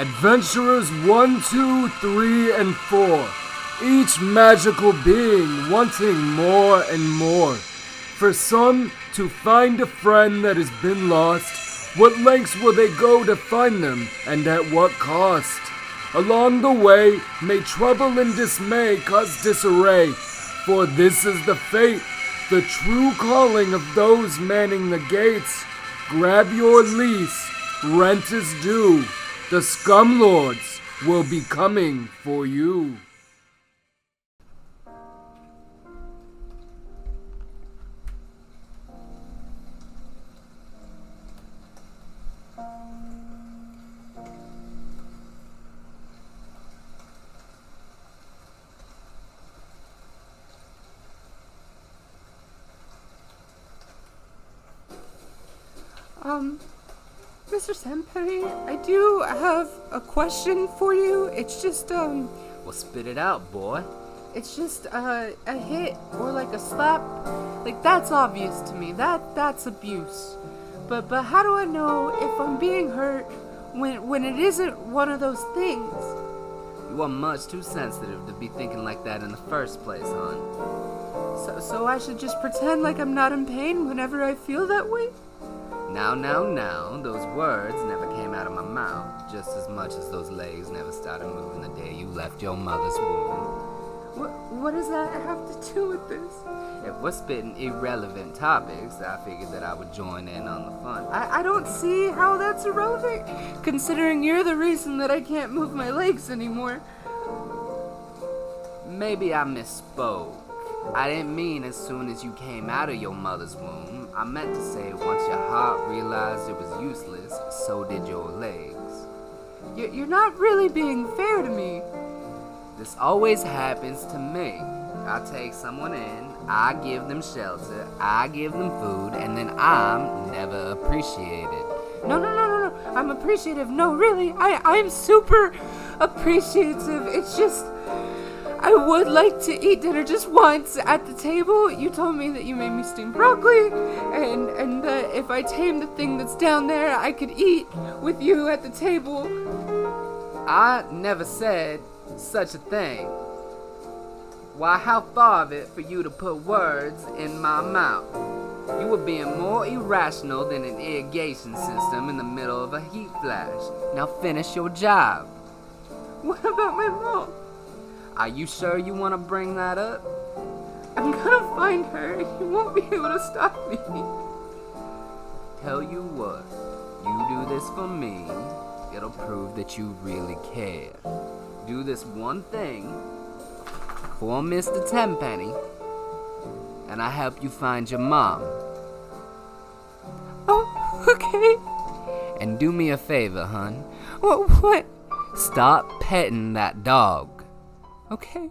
Adventurers 1, 2, 3, and 4. Each magical being wanting more and more. For some, to find a friend that has been lost, what lengths will they go to find them, and at what cost? Along the way, may trouble and dismay cause disarray, for this is the fate, the true calling of those manning the gates. Grab your lease, rent is due. The scumlords will be coming for you. Have a question for you. It's just, um, Well, spit it out, boy. it's just uh, a hit or like a slap. Like that's obvious to me. That that's abuse. But but how do I know if I'm being hurt when when it isn't one of those things? You are much too sensitive to be thinking like that in the first place, hon. So so I should just pretend like I'm not in pain whenever I feel that way? Now, now, now, those words never came out of my mouth, just as much as those legs never started moving the day you left your mother's womb. What what does that have to do with this? If we're spitting irrelevant topics, I figured that I would join in on the fun. I, I don't see how that's irrelevant, considering you're the reason that I can't move my legs anymore. Maybe I misspoke. I didn't mean as soon as you came out of your mother's womb. I meant to say once your heart realized it was useless, so did your legs. You're, not really being fair to me. This always happens to me. I take someone in, I give them shelter, I give them food, and then I'm never appreciated. No, no, no, no, no. I'm appreciative. No, really. I, I'm super appreciative. It's just. I would like to eat dinner just once at the table. You told me that you made me steamed broccoli, and and that if I tame the thing that's down there, I could eat with you at the table. I never said such a thing. Why, how far of it for you to put words in my mouth? You were being more irrational than an irrigation system in the middle of a heat flash. Now finish your job. What about my mom? Are you sure you want to bring that up? I'm gonna find her. You won't be able to stop me. Tell you what, you do this for me, it'll prove that you really care. Do this one thing for Mr. Tenpenny, and I help you find your mom. Oh, okay. And do me a favor, hun. What? What? Stop petting that dog. Okay.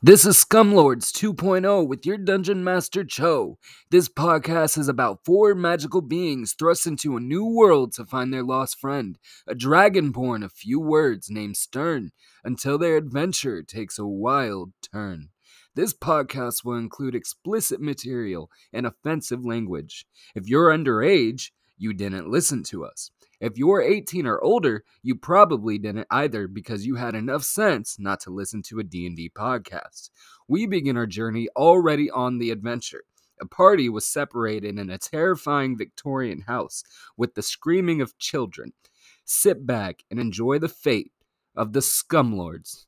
This is Scumlords 2.0 with your Dungeon Master Cho. This podcast is about four magical beings thrust into a new world to find their lost friend, a dragonborn of few words named Stern, until their adventure takes a wild turn. This podcast will include explicit material and offensive language. If you're underage, you didn't listen to us. If you're 18 or older, you probably didn't either because you had enough sense not to listen to a D&D podcast. We begin our journey already on the adventure. A party was separated in a terrifying Victorian house with the screaming of children. Sit back and enjoy the fate of the Scumlords.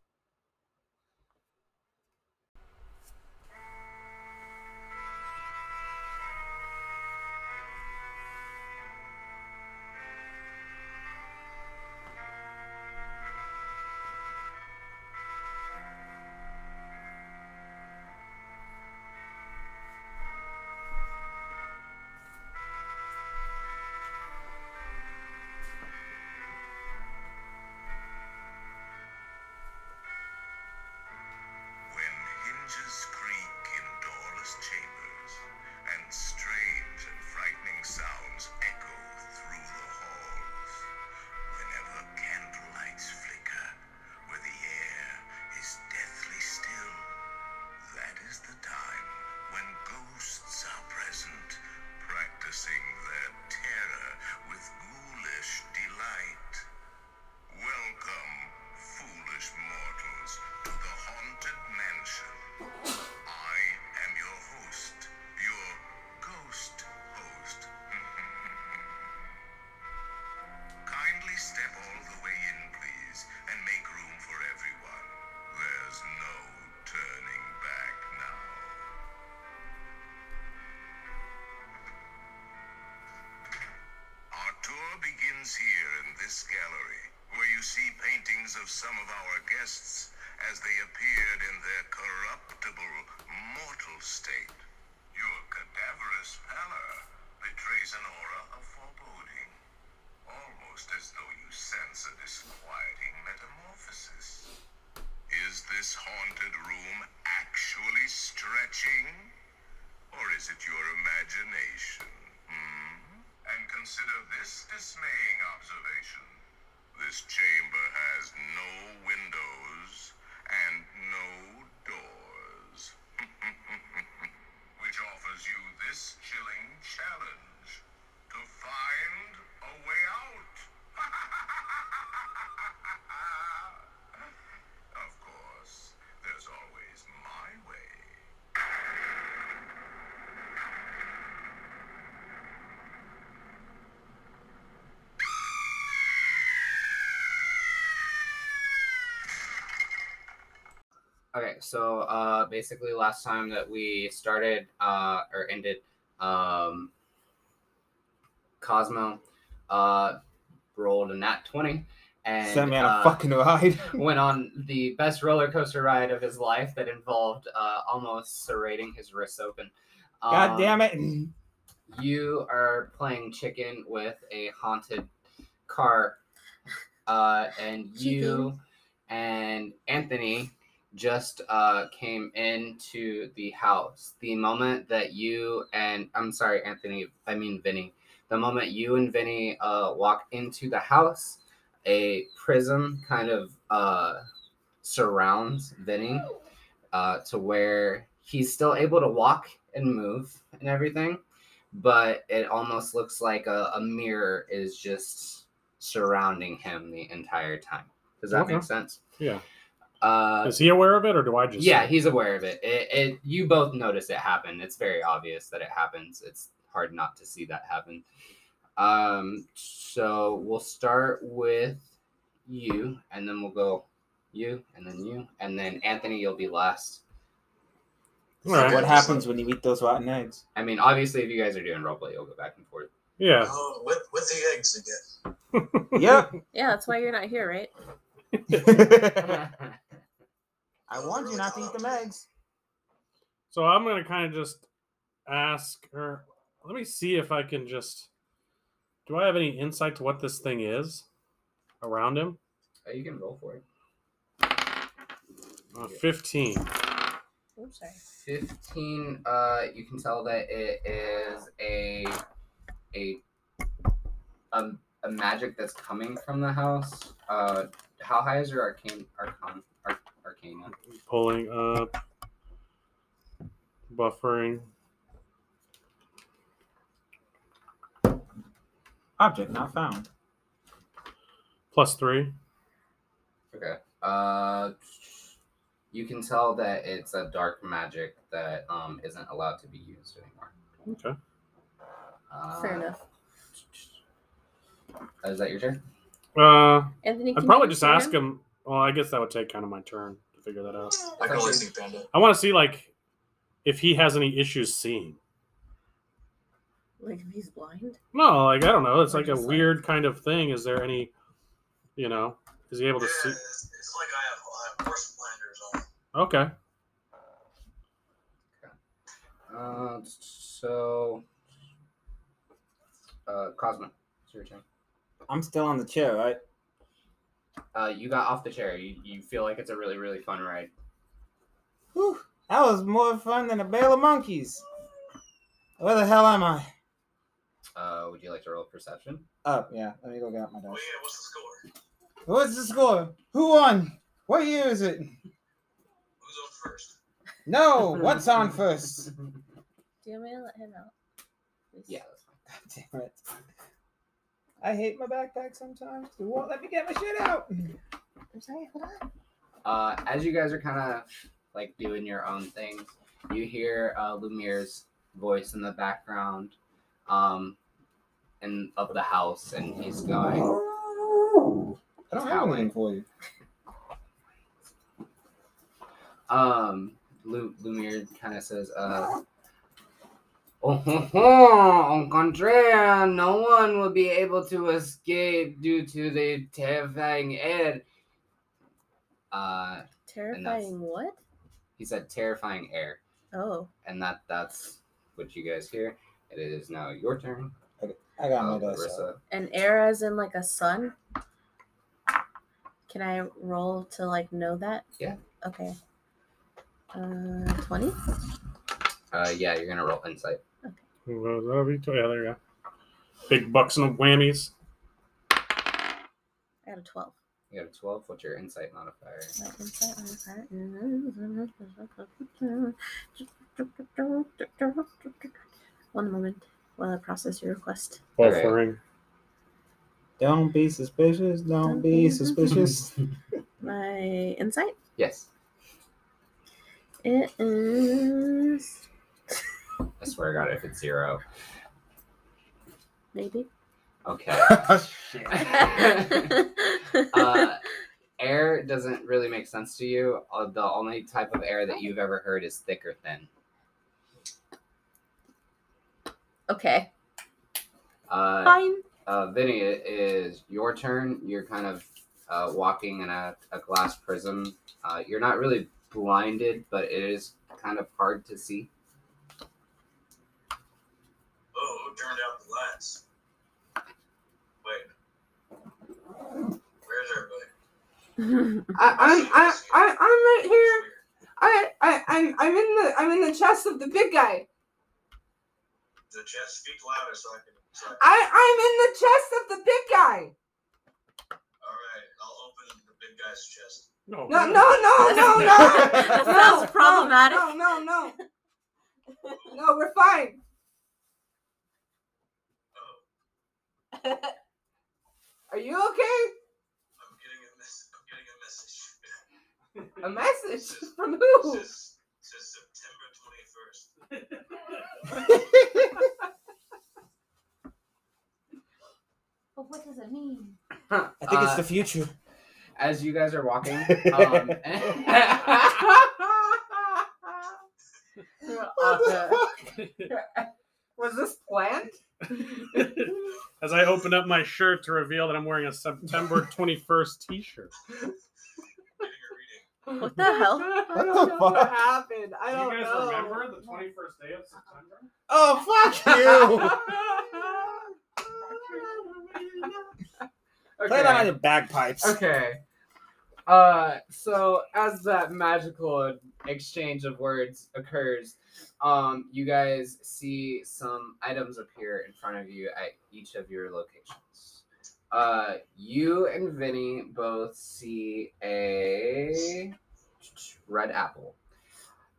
Okay, so uh, basically, last time that we started uh, or ended, um, Cosmo uh, rolled a nat twenty and Sent me on a uh, fucking ride. went on the best roller coaster ride of his life that involved uh, almost serrating his wrists open. God Um, damn it. You are playing chicken with a haunted car, uh, and you and Anthony just uh, came into the house. The moment that you and I'm sorry, Anthony, I mean Vinny. The moment you and Vinny uh, walk into the house, a prism kind of uh, surrounds Vinny uh, to where he's still able to walk and move and everything, but it almost looks like a, a mirror is just surrounding him the entire time. Does that Okay. make sense? Yeah. Uh, Is he aware of it, or do I just? yeah, he's aware of it. it. It you both notice it happen. It's very obvious that it happens. It's hard not to see that happen. Um, so we'll start with you, and then we'll go you, and then you, and then Anthony. You'll be last. All right. What happens when you eat those rotten eggs? I mean, obviously, if you guys are doing roleplay, you'll go back and forth. Yeah. Oh, with, with the eggs again. Yep. Yeah, that's why you're not here, right? I warned you not to eat them eggs. So I'm gonna kind of just ask her. Let me see if I can just. Do I have any insight to what this thing is around him? Oh, you can roll for it. Uh, Fifteen. Oh, sorry. 15 uh you can tell that it is a a um a magic that's coming from the house uh how high is your arcane arcane arc, arcana Pulling up. Buffering. Object not found. Plus three. okay uh you can tell that it's a dark magic that um isn't allowed to be used anymore Okay. uh, Fair enough. is that your turn Uh, Anthony, I'd probably you just ask him? him. Well, I guess that would take kind of my turn to figure that out. I can only see Panda. I want to see like if he has any issues seeing. Like if he's blind? No, like I don't know. It's Or like a like- weird kind of thing. Is there any, you know, is he able to see? it's, it's like I have, I have horse blinders on. Okay. uh so uh cosmo it's your turn I'm still on the chair, right? Uh, you got off the chair. You, you feel like it's a really really fun ride. Whew, that was more fun than a bale of monkeys. Where the hell am I? Uh, would you like to roll perception? Oh, yeah. Let me go get out my Oh yeah, what's the score? What's the score? Who won? What year is it? Who's on first? No, what's on first? Do you want me to let him out? Please? Yeah, that's fine. God damn it. I hate my backpack sometimes. It won't let me get my shit out. I'm sorry, hold on. Uh, as you guys are kind of like doing your own things, you hear uh, Lumiere's voice in the background, um, in of the house, and he's going. I don't have a anything for you. Um, Lu- Lumiere kind of says, uh, ho, ho, on contraire, no one will be able to escape due to the terrifying air. Uh, Terrifying what? he said terrifying air, Oh. and that that's what you guys hear. It is now your turn. I got my dice. Larissa. An air as in like a sun? Can I roll to like know that? Yeah. Okay. Uh, 20? Uh, yeah, you're gonna roll insight. Well, that'll be- Yeah, there you go. Big bucks and whammies. I got a 12. You got a twelve. What's your insight modifier? My insight modifier. One moment while I process your request. Okay. Buffering. Don't be suspicious. Don't be suspicious. My insight? Yes, It is. I swear to God, if it's zero, Maybe. okay. oh, uh, air doesn't really make sense to you. Uh, the only type of air that you've ever heard is thick or thin. okay. Uh, Fine. uh, Vinny, it is your turn. You're kind of uh, walking in a, a glass prism. Uh, you're not really blinded, but it is kind of hard to see. Who turned out the lights? Wait. Where's everybody? I, I'm I, I I'm right here. I I I'm I'm in the I'm in the chest of the big guy. The chest, speak louder so I can. So I can I I'm in the chest of the big guy. all right, I'll open the big guy's chest. No, No no no no no. That sounds no, problematic. No no no. No, we're fine. Are you okay? I'm getting a mess. I'm getting a message. A message from It who? says, it says September 21st. But what does it mean? I think it's Uh, the future. As you guys are walking, um, what the fuck? Was this planned? As I open up my shirt to reveal that I'm wearing a September 21st T-shirt. Getting a reading. What the hell? I What don't the know what happened. I Do don't you guys know. remember the 21st day of September? Oh, fuck you! Play that on okay. your bagpipes. okay. Uh, so as that magical exchange of words occurs, um, you guys see some items appear in front of you at each of your locations. Uh, you and Vinny both see a red apple.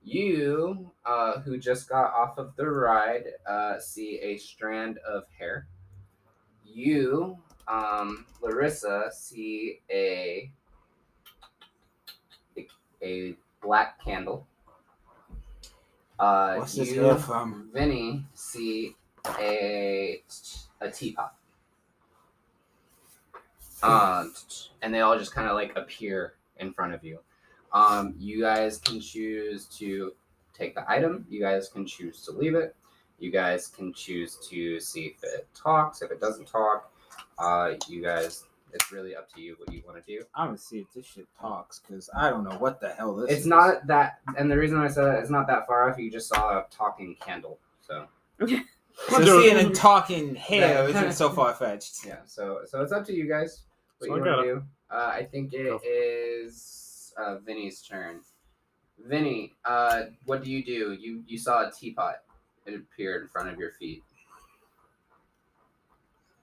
You, uh, who just got off of the ride, uh, see a strand of hair. You, um, Larissa, see a a, black candle. Uh, What's this you, from? Vinny, see a a teapot. Um, and they all just kind of like appear in front of you. Um, you guys can choose to take the item. You guys can choose to leave it. You guys can choose to see if it talks. If it doesn't talk, uh, you guys, it's really up to you what you want to do. I'm gonna see if this shit talks, because I don't know what the hell this It's is. not that, and the reason I said that, it's not that far off. You just saw a talking candle, so So seeing a talking hair Yeah. isn't so far fetched. yeah. So so it's up to you guys what So you I want gotta- do. Uh, I think it Go is uh, Vinny's turn. Vinny, uh, what do you do? You you saw a teapot. It appeared in front of your feet.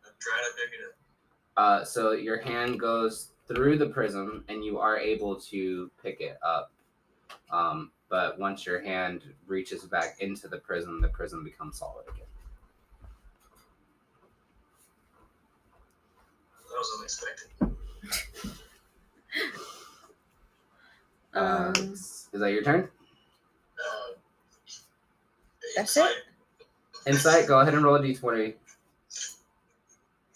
I'm trying to pick it up. Uh, so your hand goes through the prism, and you are able to pick it up. Um, but once your hand reaches back into the prism, the prism becomes solid again. That was unexpected. Uh, Um, is that your turn? Uh, That's it. Insight. Go ahead and roll a d20.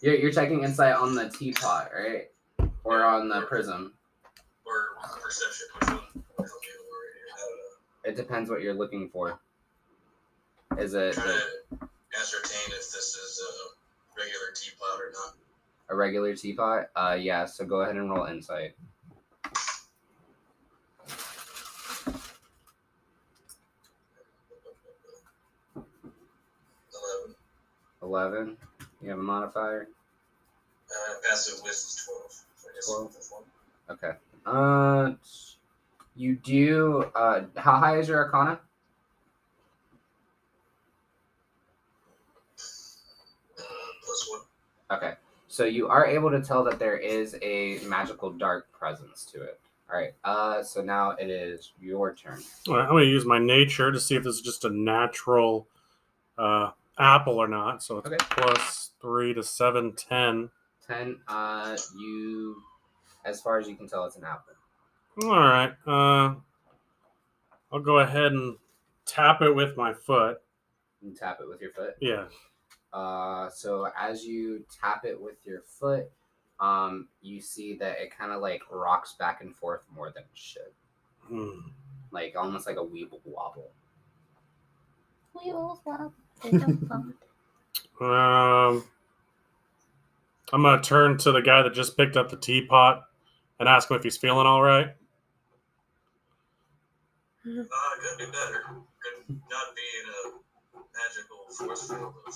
You're, you're checking insight on the teapot, right? Or on the prism? Or perception. It depends what you're looking for. Is it. Trying to ascertain if this is a regular teapot or not. A regular teapot? Uh, yeah, so go ahead and roll insight. Eleven. You have a modifier? Uh, passive wit is 12. So I guess 12. one. Okay. Uh, you do. Uh, how high is your Arcana? Uh, plus one. Okay. So you are able to tell that there is a magical dark presence to it. All right. Uh, so now it is your turn. All right, I'm going to use my nature to see if this is just a natural uh, apple or not. So it's Okay. plus three to seven, ten. Ten. Uh, you, as far as you can tell, it's an apple. All right. Uh, I'll go ahead and tap it with my foot. You tap it with your foot. Yeah. Uh, so as you tap it with your foot, um, you see that it kind of like rocks back and forth more than it should, Hmm. like almost like a weeble wobble. Weebles wobble, they don't fall. Um, I'm going to turn to the guy that just picked up the teapot and ask him if he's feeling all right. Uh, could be better. Could not be in a magical force field of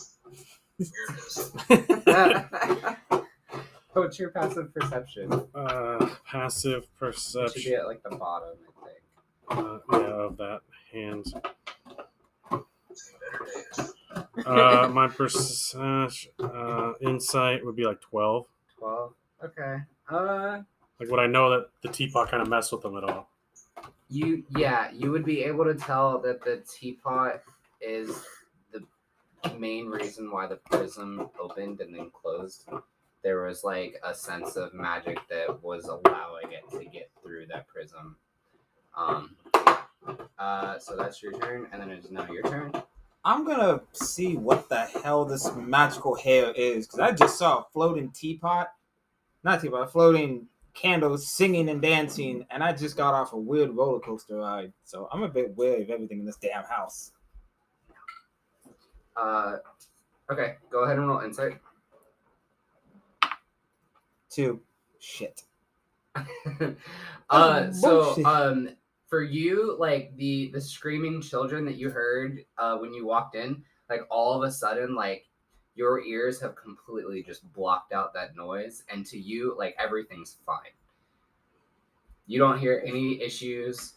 weirdness. What's your passive perception? Uh, passive It should be perception. at like the bottom, I think. Uh, yeah, of that hands. Seen better days. Uh, my perce- uh, insight would be like 12. Twelve. Okay. Uh, Like, would I know that the teapot kind of messed with them at all? you yeah, you would be able to tell that the teapot is the main reason why the prism opened and then closed. There was like a sense of magic that was allowing it to get through that prism. Um. Uh, so that's your turn, and then it's now your turn. I'm gonna see what the hell this magical hair is because I just saw a floating teapot, not teapot, a floating candle singing and dancing, and I just got off a weird roller coaster ride. So I'm a bit wary of everything in this damn house. Uh, okay, go ahead and roll insight. Two, shit. uh, so um, for you, like the the screaming children that you heard uh when you walked in, like all of a sudden, like your ears have completely just blocked out that noise, and to you, like everything's fine. You don't hear any issues.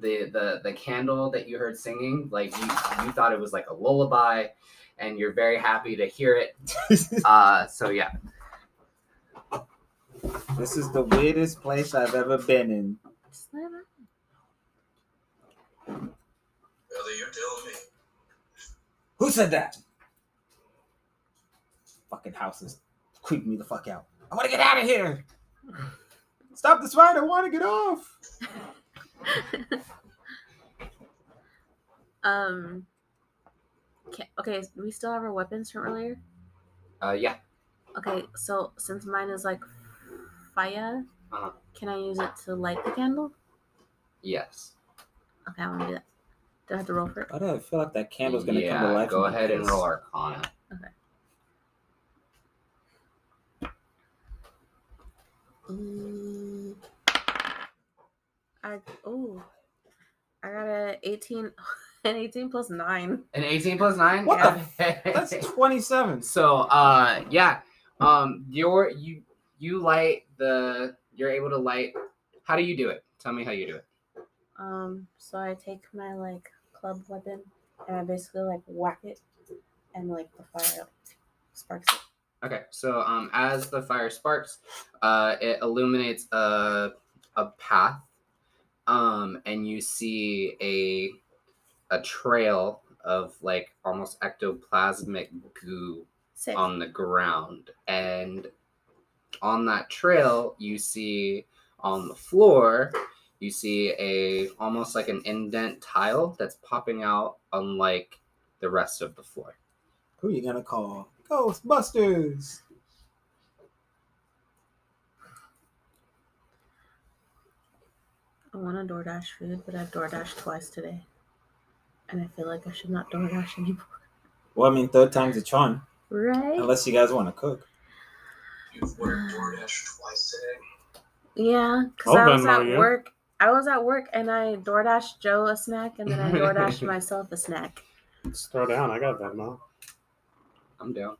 The the the candle that you heard singing, like you you thought it was like a lullaby, and you're very happy to hear it. Uh, so yeah. this is the weirdest place I've ever been in. Slam. Brother, you tell me. Who said that? Fucking house is creeping me the fuck out. I want to get out of here. Stop this ride. I want to get off. um. ca- Okay, we still have our weapons from earlier. Uh, yeah. Okay, so since mine is like fire, Uh-huh. can I use it to light the candle? Yes. Okay, I want to do that. Do I have to roll for it? I don't feel like that candle's gonna yeah, come to life? Go in my ahead and face? roll Arcana. Mm, I oh, I got a eighteen, an eighteen plus nine. An 18 plus 9? What the That's 27. so, uh, yeah. Um, you're, you, you light the, you're able to light, how do you do it? Tell me how you do it. Um, so I take my like club weapon and I basically like whack it, and like the fire sparks it. Okay, so um, as the fire sparks, uh, it illuminates a a path, um, and you see a a trail of like almost ectoplasmic goo Sick. on the ground, and on that trail you see on the floor you see a almost like an indent tile that's popping out unlike the rest of the floor. Who you gonna call? Ghostbusters. I want to DoorDash food, but I've DoorDashed twice today, and I feel like I should not DoorDash anymore. Well, I mean, third time's a charm. Right? Unless you guys want to cook. You've ordered DoorDash twice today. Yeah, because I'll was Venmo at you. work. I was at work and I DoorDashed Joe a snack, and then I DoorDashed myself a snack. Let's throw down. I got that now. I'm down.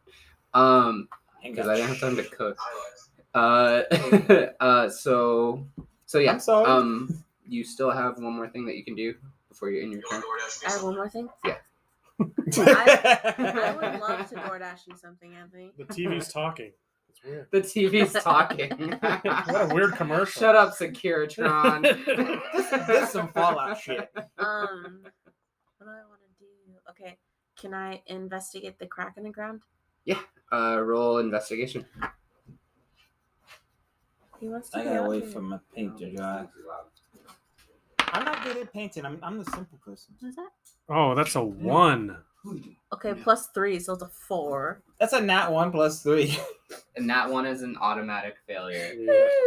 Um, because I didn't have time to cook. Uh, uh, so, so yeah. I'm sorry. Um, you still have one more thing that you can do before you end your turn. I have one more thing. Yeah. I would love to DoorDash you something, Anthony. The TV's talking. It's weird. The TV's talking. What a weird commercial. Shut up, Securitron. this, this some Fallout shit. Um, what do I want to do? Okay, can I investigate the crack in the ground? Yeah. Uh, roll investigation. He wants to I be gotta out wait here. for my paint to. I'm not good at painting. I'm, I'm the simple person. What is that? Oh, that's a one. Okay, plus three, so it's a four. That's a nat one plus three. And that one is an automatic failure.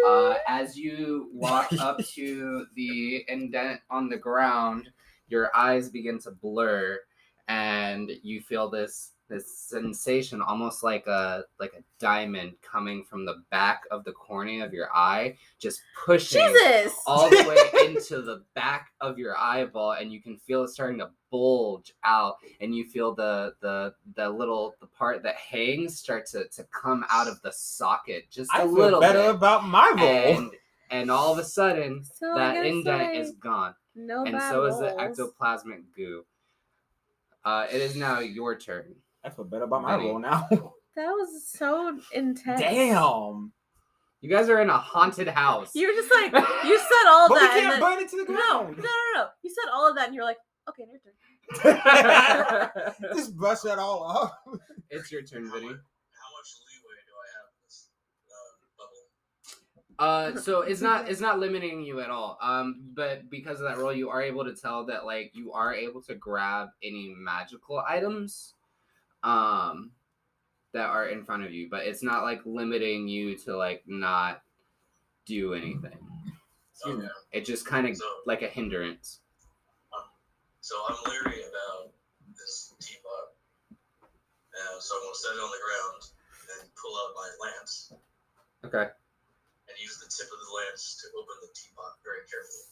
Uh, as you walk up to the indent on the ground, your eyes begin to blur, and you feel this this sensation, almost like a like a diamond coming from the back of the cornea of your eye, just pushing Jesus! all the way into the back of your eyeball, and you can feel it starting to bulge out, and you feel the the the little the part that hangs start to to come out of the socket just a I feel little better bit about my roll. and and all of a sudden So that indent is gone no and bad so is the rolls. ectoplasmic goo uh it is now your turn I feel better about my Benny. roll now. That was so intense. Damn. you guys are in a haunted house You were just like you said all But that. and can't then- burn it to the no, no, no, no. You said all of that, and you're like, okay, your turn. Just brush that all off. it's your turn vinny How much leeway do I have this uh. Uh, so it's not it's not limiting you at all. Um, but because of that roll, you are able to tell that like you are able to grab any magical items, um, that are in front of you. But it's not like limiting you to like not do anything. Okay. It just kind of So, like a hindrance. so I'm leery about this teapot. Uh, so I'm gonna set it on the ground and pull out my lance Okay. and use the tip of the lance to open the teapot very carefully.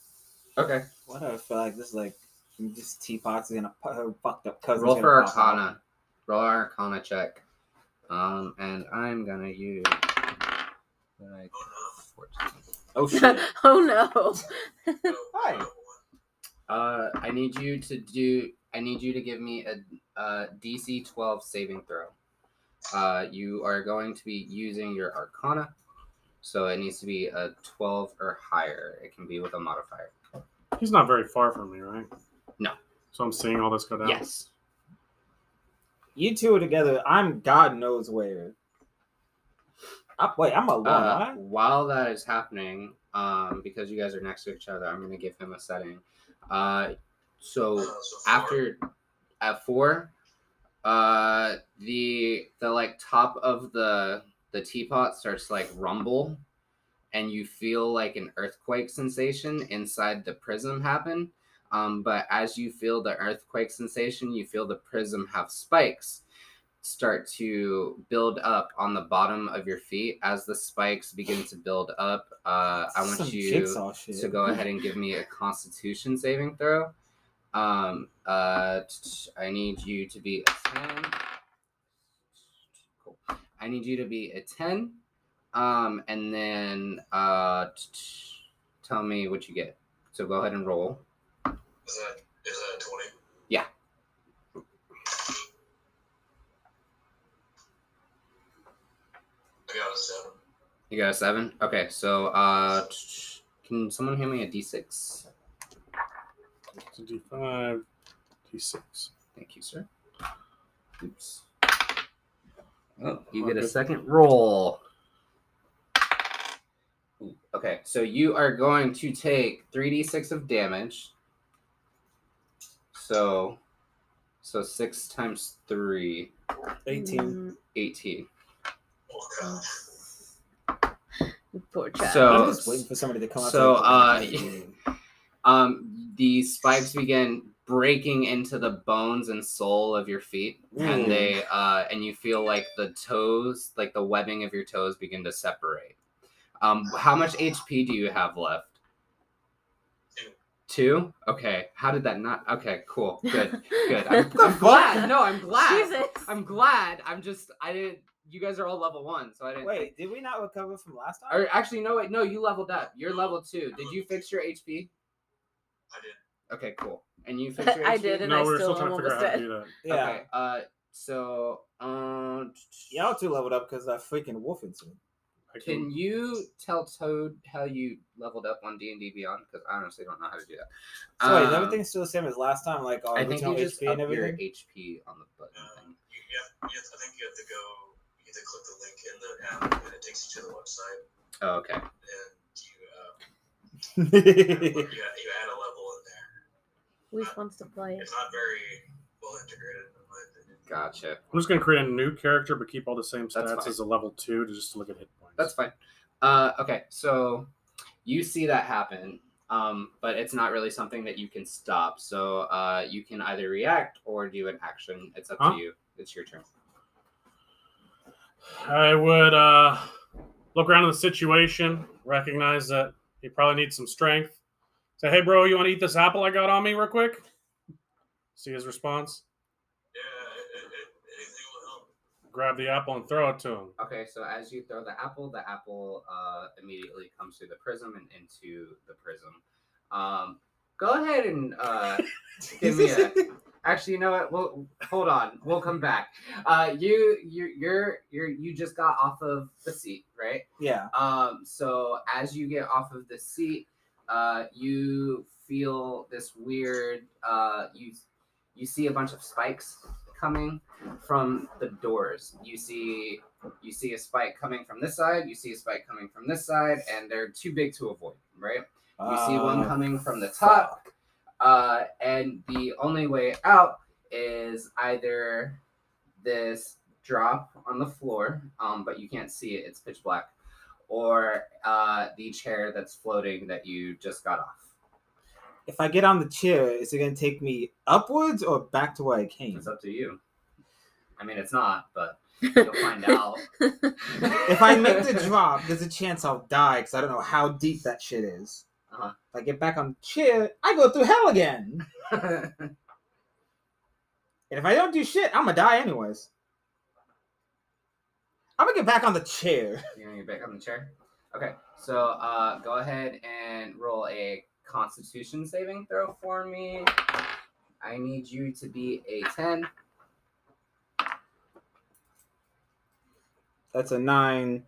Okay. What do I feel like this is like this teapot's gonna pu- her fucked up cousin. Roll for Arcana. Roll an Arcana check. Um, and I'm gonna use. Like Oh 14. Oh shit. oh no. no! Hi. uh, Uh, I need you to do. I need you to give me a, a DC 12 saving throw. Uh, you are going to be using your Arcana, so it needs to be a 12 or higher. It can be with a modifier. He's not very far from me, right? No. So I'm seeing all this go down. Yes. You two are together. I'm God knows where. I, wait, I'm alone. Uh, while that is happening, um, because you guys are next to each other, I'm gonna give him a setting. Uh, so uh, so after at four uh the the like top of the the teapot starts to like rumble and you feel like an earthquake sensation inside the prism happen um but as you feel the earthquake sensation you feel the prism have spikes start to build up on the bottom of your feet as the spikes begin to build up uh i want Some you to go ahead and give me a constitution saving throw. Um, uh, I need you to be a 10. Cool. I need you to be a 10. Um, and then uh, tell me what you get. So go ahead and roll. Is that is that a twenty? Yeah. I got a seven. You got a 7? Okay, so uh, t- t- can someone hand me a d6? It's a D5, D6. Thank you, sir. Oops. Oh, you get a second roll. Okay, so you are going to take 3d6 of damage. So so 6 times 3, 18. Mm, 18. Oh god. poor child. So- I'm just waiting for somebody to come out. so, uh, Um the spikes begin breaking into the bones and sole of your feet and Mm. they uh and you feel like the toes like the webbing of your toes begin to separate um how much hp do you have left Two. Two. Okay. How did that not? Okay. Cool. Good. Good. I'm, I'm glad. No, I'm glad. Jesus. I'm glad. I'm just. I didn't. You guys are all level one, so I didn't. Wait, did we not recover from last time? Or actually, no. Wait. No, you leveled up. You're level two. Did you fix your HP? I did. Okay. Cool. And you fixed your HP? I did, and no, I we're still still trying to figure out how to do that. yeah. Okay. Uh. So. Um. Y'all two leveled up because that freaking wolf incident. I Can you tell Toad how you leveled up on D and D Beyond? Because I honestly don't know how to do that. So wait, is Um, still the same as last time? Like our I think original you just HP and up your? HP on the button Um, thing. you, you, have, you have, I think you have to go. You have to click the link in the app, and it takes you to the website, Oh, okay. and you uh, you, you add a level in there. Luis wants to play. It's not very well integrated, in my opinion. Gotcha. I'm just gonna create a new character, but keep all the same That's stats fine. as a level two to just look at hit points. That's fine. Uh, okay, so you see that happen, um, but it's not really something that you can stop. So uh, you can either react or do an action. It's up Huh? to you. It's your turn. I would uh, look around in the situation, recognize that he probably needs some strength. Say, hey, bro, you want to eat this apple I got on me real quick? See his response. Yeah, it, it, it, anything will help. Grab the apple and throw it to him. Okay, so as you throw the apple, the apple uh, immediately comes through the prism and into the prism. Um, go ahead and uh, give me a. Actually, you know what? We'll hold on. We'll come back. Uh, you, you, you're, you're, you just got off of the seat, right? yeah. Um, so as you get off of the seat, uh, you feel this weird. Uh, you you see a bunch of spikes coming from the doors. You see you see a spike coming from this side. You see a spike coming from this side, and they're too big to avoid. Right? You see one Uh, coming from the top, uh, and the only way out is either this drop on the floor, um, but you can't see it; it's pitch black, or uh, the chair that's floating that you just got off. If I get on the chair, is it gonna take me upwards or back to where I came? It's up to you. I mean, it's not, but you'll find out. If I make the drop, there's a chance I'll die because I don't know how deep that shit is. Uh-huh. If I get back on the chair, I go through hell again. And if I don't do shit, I'm gonna die anyways. I'm gonna get back on the chair. You're gonna get back on the chair. Okay, so uh, go ahead and roll a Constitution saving throw for me. I need you to be a ten. That's a nine.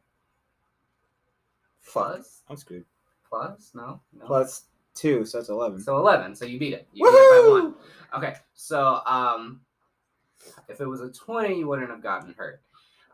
Fuck. Plus, I'm screwed. plus, no, no. Plus two, so that's eleven. So eleven. So you beat it. You beat it by one. Okay, so um, if it was a twenty, you wouldn't have gotten hurt.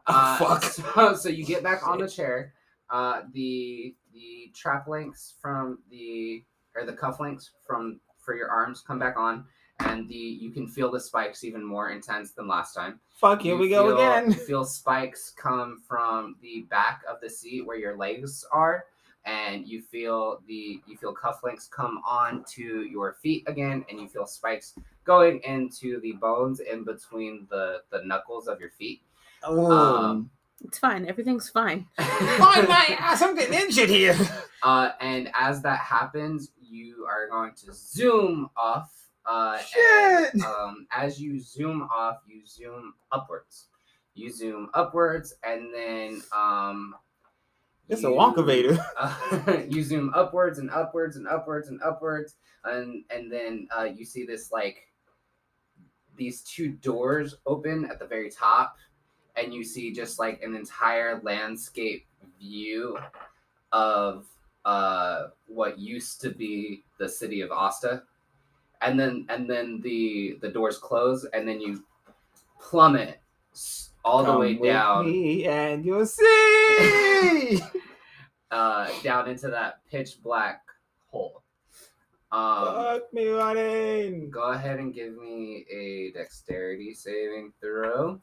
Oh, Uh, fuck. So, so you get back on the chair. Uh, the the trap links from the or the cuff links from for your arms come back on, and the you can feel the spikes even more intense than last time. Fuck, here You we go feel- again. You feel spikes come from the back of the seat where your legs are, and you feel the you feel cufflinks come on to your feet again, and you feel spikes going into the bones in between the the knuckles of your feet. Oh. Um, It's fine. Everything's fine. Find my ass! I'm getting injured here. Uh, and as that happens, you are going to zoom off. Uh, Shit! And, um, as you zoom off, you zoom upwards. You zoom upwards, and then um, It's a you- Wonkavator. Uh, you zoom upwards and upwards and upwards and upwards, and and then uh, you see this like these two doors open at the very top, and you see just like an entire landscape view of uh, what used to be the city of Asta, and then and then the the doors close, and then you plummet all the Come way with down me and you'll see. uh, down into that pitch black hole. Um, Fuck me running. go ahead and give me a dexterity saving throw.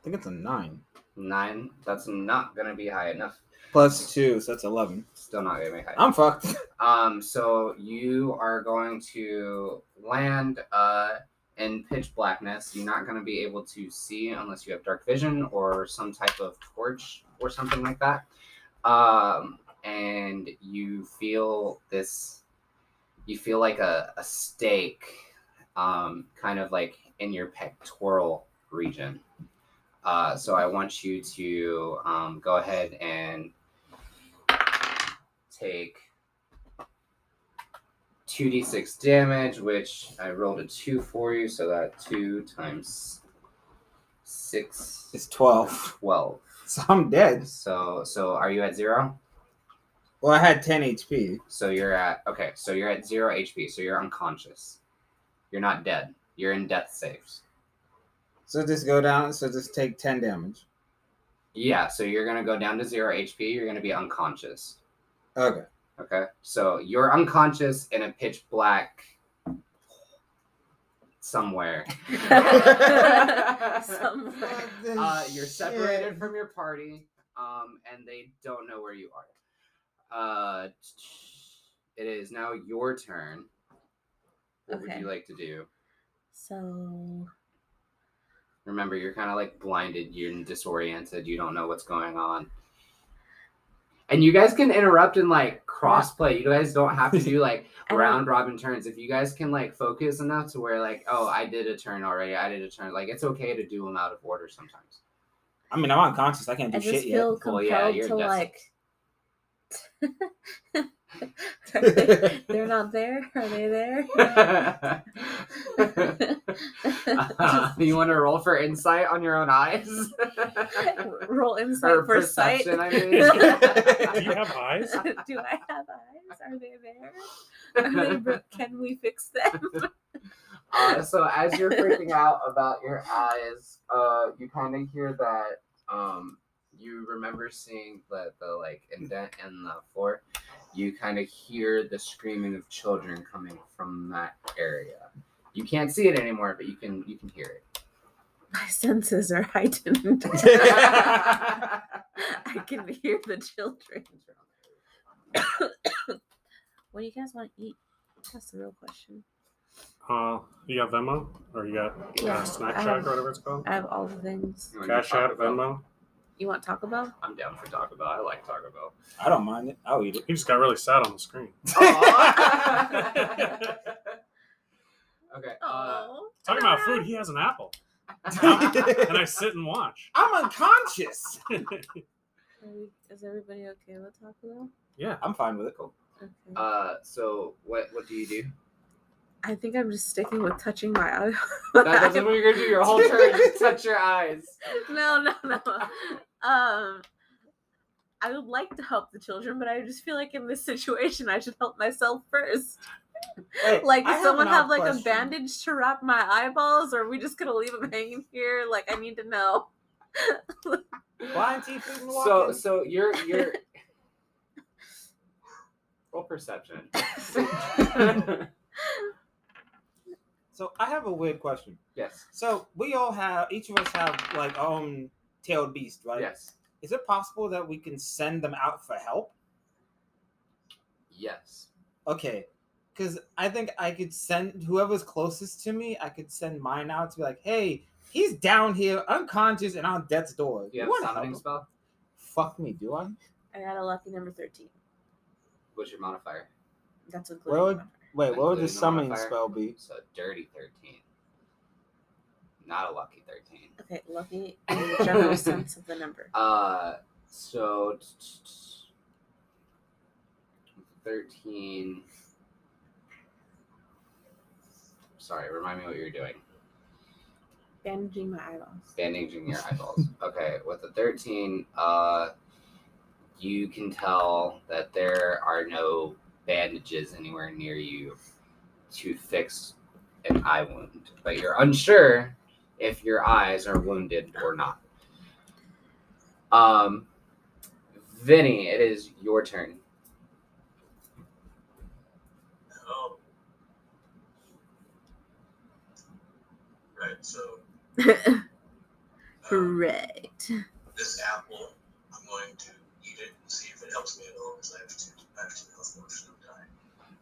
I think it's a nine. Nine. That's not gonna be high enough. Plus two, so that's eleven. Still not gonna be high. I'm fucked. Um, so you are going to land uh, in pitch blackness. You're not going to be able to see unless you have dark vision or some type of torch or something like that. Um, and you feel this, you feel like a, a stake, um, kind of like in your pectoral region. Uh, so I want you to um, go ahead and take 2d6 damage, which I rolled a 2 for you, so that 2 times 6 is 12. 12. So I'm dead. So so are you at 0? Well, I had 10 HP. So you're at okay, so you're at 0 HP, so you're unconscious. You're not dead. You're in death saves. So just go down. So just take 10 damage. Yeah, so you're going to go down to 0 HP, you're going to be unconscious. Okay. Okay? So you're unconscious in a pitch black somewhere. Somewhere. Uh, you're separated from your party, um, and they don't know where you are. Uh, it is now your turn. What would you like to do? So Remember, you're kind of like blinded, you're disoriented, you don't know what's going on. And you guys can interrupt and like cross play. You guys don't have to do like round robin turns. If you guys can like focus enough to where like, oh, I did a turn already, I did a turn. Like it's okay to do them out of order sometimes. I mean, I'm unconscious. I can't do I just shit yet. feel Well, compelled yeah, you're to death like. Are they, they're not there. Are they there? Uh, you want to roll for insight on your own eyes? Roll insight or for sight. I mean. Do you have eyes? Do I have eyes? Are they there? Are they, bro- can we fix them? Uh, so as you're freaking out about your eyes, uh, you kind of hear that. Um, you remember seeing the the like indent in the floor. You kind of hear the screaming of children coming from that area. You can't see it anymore, but you can you can hear it. My senses are heightened. I can hear the children. what do you guys want to eat? That's the real question. Uh, you got Venmo or you got Yeah, uh, Snack I Shack have- or whatever it's called? I have all the things. You wanna Cash App, Taco Venmo. You want Taco Bell? I'm down for Taco Bell. I like Taco Bell. I don't mind it. I'll eat it. He just got really sad on the screen. okay. Uh. Talking about food, he has an apple, and I sit and watch. I'm unconscious. Is everybody okay with Taco Bell? Yeah. I'm fine with it. Cool. Okay. uh, so what what do you do? I think I'm just sticking with touching my eye. That, that's what you're gonna do your whole turn. Just touch your eyes. no, no, no. Um, I would like to help the children, but I just feel like in this situation, I should help myself first. Wait, Like, does someone an odd have like question. a bandage to wrap my eyeballs, or are we just gonna leave them hanging here? Like, I need to know. Blind teeth So so you're you're roll perception. So I have a weird question. yes. So we all have, each of us have like our own tailed beast, right? Yes. Is it possible that we can send them out for help? Yes. Okay, because I think I could send whoever's closest to me. I could send mine out to be like, "Hey, he's down here, unconscious, and on death's door. You have wanna a summoning spell. Fuck me, do I? I got a lucky number thirteen. What's your modifier? That's a what. Well, Wait, what would the the summoning modifier? spell be? So dirty thirteen. Not a lucky thirteen. Okay, lucky in the general sense of the number. Uh, so t- t- t- thirteen. Sorry, remind me what you're doing. Bandaging my eyeballs. bandaging your eyeballs. Okay, with the 13, uh, you can tell that there are no bandages anywhere near you to fix an eye wound, but you're unsure if your eyes are wounded or not. Um, Vinny, it is your turn. Um, right, so um, right. this apple, I'm going to eat it and see if it helps me at all because I have two, I have two health potions of dying.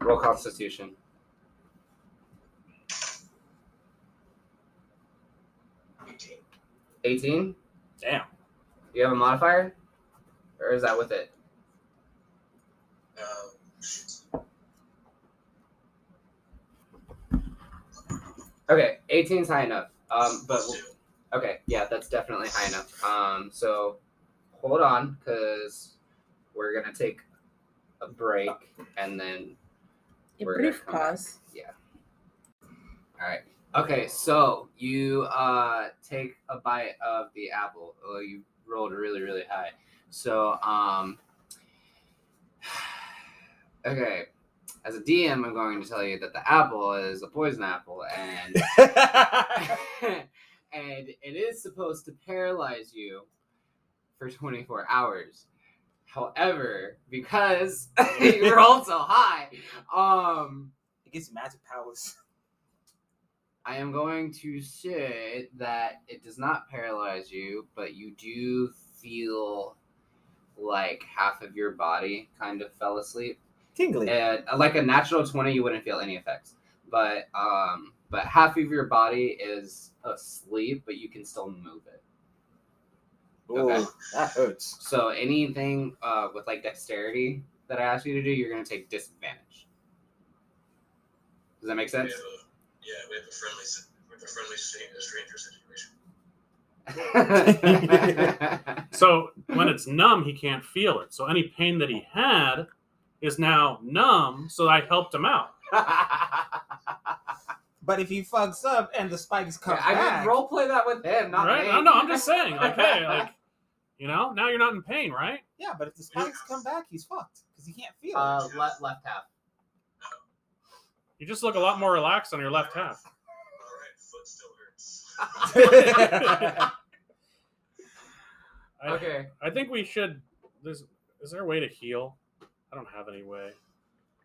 Roll Constitution. Eighteen. 18. Damn. You have a modifier? or is that with it? Okay, 18 is high enough. Um, but Plus okay, yeah, that's definitely high enough. Um, so hold on, cause we're gonna take a break and then A We're gonna brief come back. pause. Yeah. All right. Okay, so you uh take a bite of the apple. Oh, you rolled really, really high. So um Okay. As a DM, I'm going to tell you that the apple is a poison apple and and it is supposed to paralyze you for 24 hours. However, because you rolled so high, um it gives you magic powers. I am going to say that it does not paralyze you, but you do feel like half of your body kind of fell asleep. Tingly. And uh, like a natural 20, you wouldn't feel any effects. But um but half of your body is asleep, but you can still move it. Ooh, okay. that hurts. So anything uh with like dexterity that I ask you to do, you're gonna take disadvantage. Does that make sense? have a, yeah, we have a friendly, we have a friendly stranger situation. So when it's numb, he can't feel it. So any pain that he had is now numb. So I helped him out. But if he fucks up and the spikes come Yeah, I back, mean, role play that with him, not right? me. No, no, I'm just saying. Like, hey, like, you know, now you're not in pain, right? yeah, but if the spikes come back, he's fucked because he can't feel uh, left left half. You just look a lot more relaxed on your left half. All right, foot still hurts. I, Okay. I think we should. There's, is there a way to heal? I don't have any way.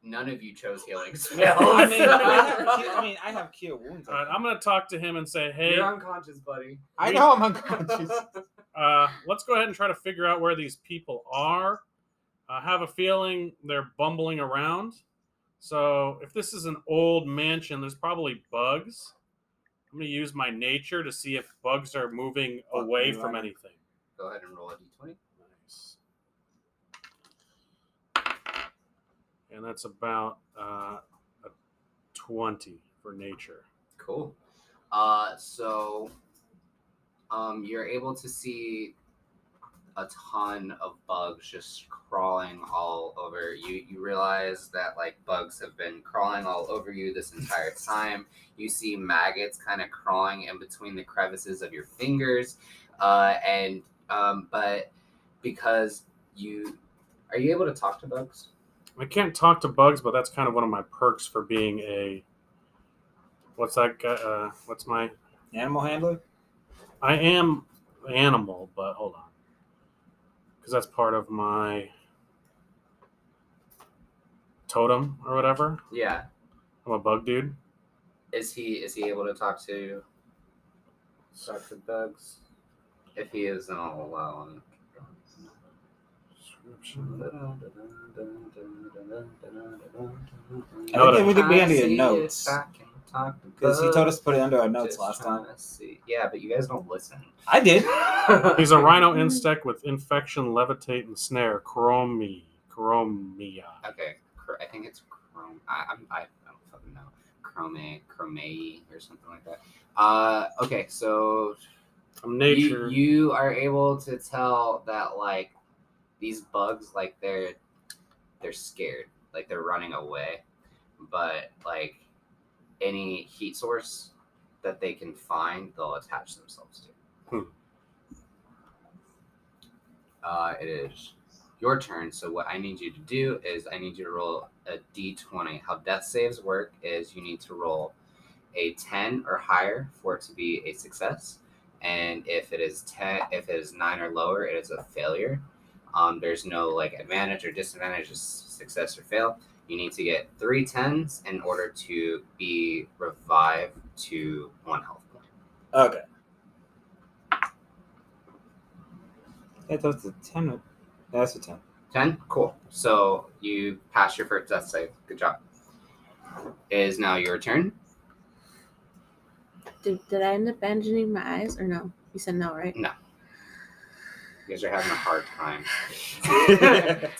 None of you chose healing I mean, I have, spells. cure- I mean, I have cure wounds. All right, I'm gonna talk to him and say, hey, You're unconscious, buddy. I know I'm unconscious. uh, let's go ahead and try to figure out where these people are. I have a feeling they're bumbling around. So if this is an old mansion, there's probably bugs. I'm gonna use my nature to see if bugs are moving away from anything. Go ahead and roll a d20. Nice. And that's about uh, a 20 for nature. Cool. Uh, so, um, you're able to see a ton of bugs just crawling all over you. You realize that like bugs have been crawling all over you this entire time. You see maggots kind of crawling in between the crevices of your fingers, uh, and um, but because you are you able to talk to bugs? I can't talk to bugs, but that's kind of one of my perks for being a. What's that guy? Uh, what's my. Animal handler. I am animal, but hold on. Because that's part of my totem or whatever. Yeah. I'm a bug dude. Is he is he able to talk to talk to bugs? If he is, then I'll allow him. I think it would be under your notes. Because Because he told us to put it under our notes last time. Yeah, but you guys don't listen. I did. He's a rhino insect with infection, levitate, and snare. Chromi. Chromia. okay, I think it's chrome. I, I'm, I, I don't fucking know. Chrome, chrome, or something like that. Uh, okay, so I'm nature. You, you are able to tell that like these bugs, like they're they're scared, like they're running away, but like any heat source that they can find, they'll attach themselves to. Hmm. Uh, it is your turn. So what I need you to do is I need you to roll a d20. How death saves work is you need to roll a 10 or higher for it to be a success and if it is 10 if it is 9 or lower it is a failure um, there's no like advantage or disadvantage just success or fail you need to get three tens in order to be revived to one health point Okay. Yeah, that's a ten. That's a ten. 10 cool so you pass your first death save good job it is now your turn Did, did I end up bandaging my eyes or no? You said no, right? No. You guys are having a hard time.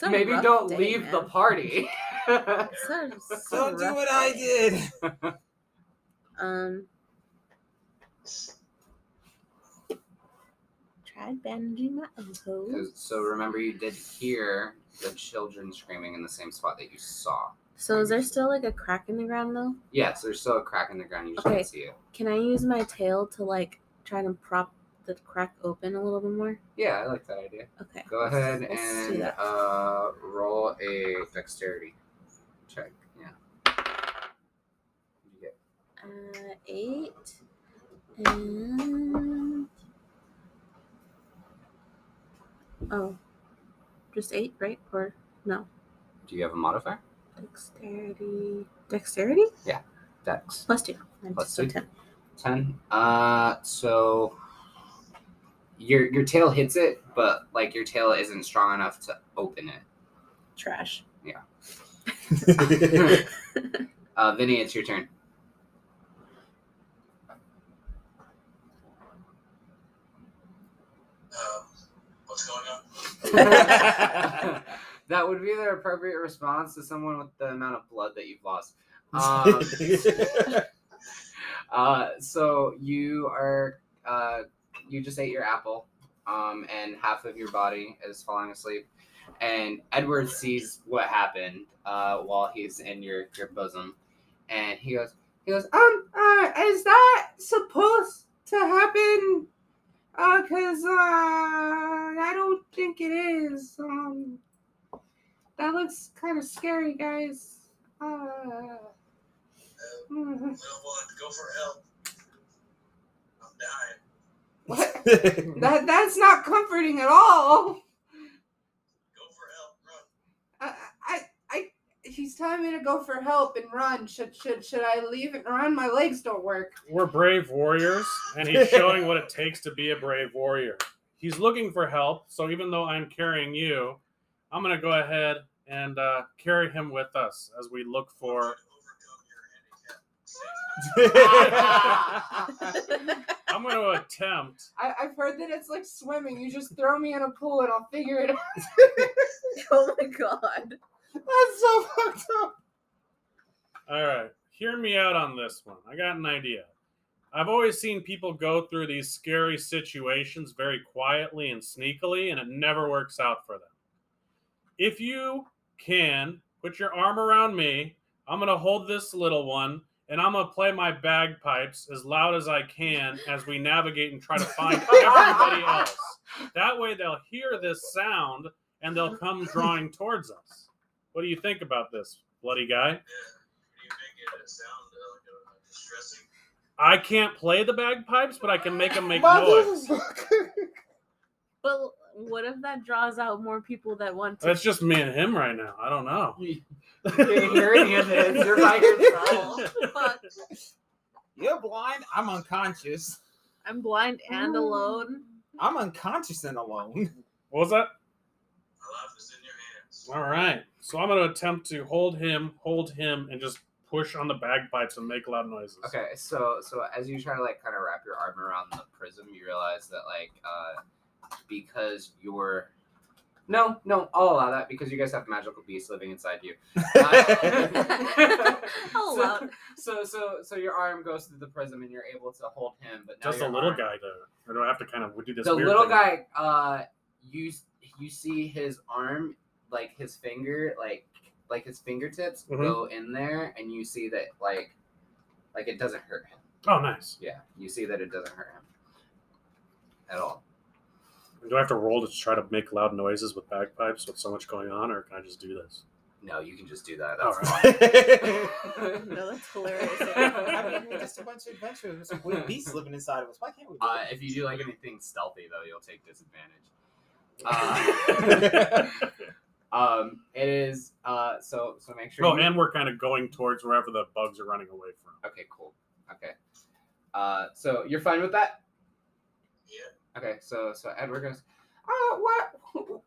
Maybe rough don't day, leave the party. It's a- it's a Don't do what I did. Um. Tried bandaging my elbows. so remember, you did hear the children screaming in the same spot that you saw. So is there still like a crack in the ground though? Yes, there's still a crack in the ground. You just Okay. can't see it. Can I use my tail to like try to prop the crack open a little bit more? Yeah, I like that idea. Okay. Go ahead Let's do and uh, roll a dexterity check. Yeah. You get Uh, eight and oh, just eight, right? Or no? Do you have a modifier? Dexterity. Dexterity Yeah. Dex. plus two. And Plus two. ten. Ten. Uh, so your your tail hits it, but like your tail isn't strong enough to open it. Trash. Uh, Vinny, it's your turn. Um, what's going on? that would be the appropriate response to someone with the amount of blood that you've lost. Um, uh, so you are uh, you just ate your apple, um, and half of your body is falling asleep. And Edward sees what happened uh, while he's in your your bosom, and he goes he goes um uh, is that supposed to happen? Uh, cause uh, I don't think it is. Um, that looks kind of scary, guys. Uh, Uh, mhm. little one, go for help. I'm dying. what? That that's not comforting at all. Go for help. Run. I, I, I, he's telling me to go for help and run. Should, should, should I leave it and run? My legs don't work. We're brave warriors, and he's showing what it takes to be a brave warrior. He's looking for help, so even though I'm carrying you, I'm going to go ahead and uh, carry him with us as we look for. Try to overcome your handicap. Safely. I'm going to attempt. I, I've heard that it's like swimming. You just throw me in a pool and I'll figure it out. oh my god. That's so fucked up. All right, hear me out on this one. I got an idea. I've always seen people go through these scary situations very quietly and sneakily, and it never works out for them. If you can put your arm around me, I'm going to hold this little one and I'm going to play my bagpipes as loud as I can as we navigate and try to find everybody else. That way they'll hear this sound and they'll come drawing towards us. What do you think about this, bloody guy? Yeah. You make it sound uh, like a distressing. I can't play the bagpipes, but I can make them make noise. But what if that draws out more people that want to? That's just me and him right now. I don't know. You can't hear any of this. You're by yourself. Fuck. You're blind. I'm unconscious. I'm blind and alone. I'm unconscious and alone. What was that? My life is in your hands. All right. So I'm going to attempt to hold him, hold him, and just push on the bagpipes and make loud noises. Okay, so so as you try to like kind of wrap your arm around the prism, you realize that like uh because you're no, no, I'll allow that because you guys have magical beasts living inside you. Uh, I'll so, so so so your arm goes through the prism and you're able to hold him, but just a little arm- guy do it? Or do I have to kind of do this the weird little thing? guy uh you you see his arm like his finger like like his fingertips Mhm. go in there and you see that like like it doesn't hurt him Oh, nice. yeah you see that it doesn't hurt him at all Do I have to roll to try to make loud noises with bagpipes with so much going on, or can I just do this? no you can just do that that's right. No, that's hilarious. I mean, we're just a bunch of adventurers with beasts living inside of us. Why can't we? Do uh, if you do like anything stealthy though you'll take disadvantage uh, um it is uh so so make sure Oh, you- and we're kind of going towards wherever the bugs are running away from. okay cool okay uh so you're fine with that Yeah. Okay, so so Edward goes. Uh, what?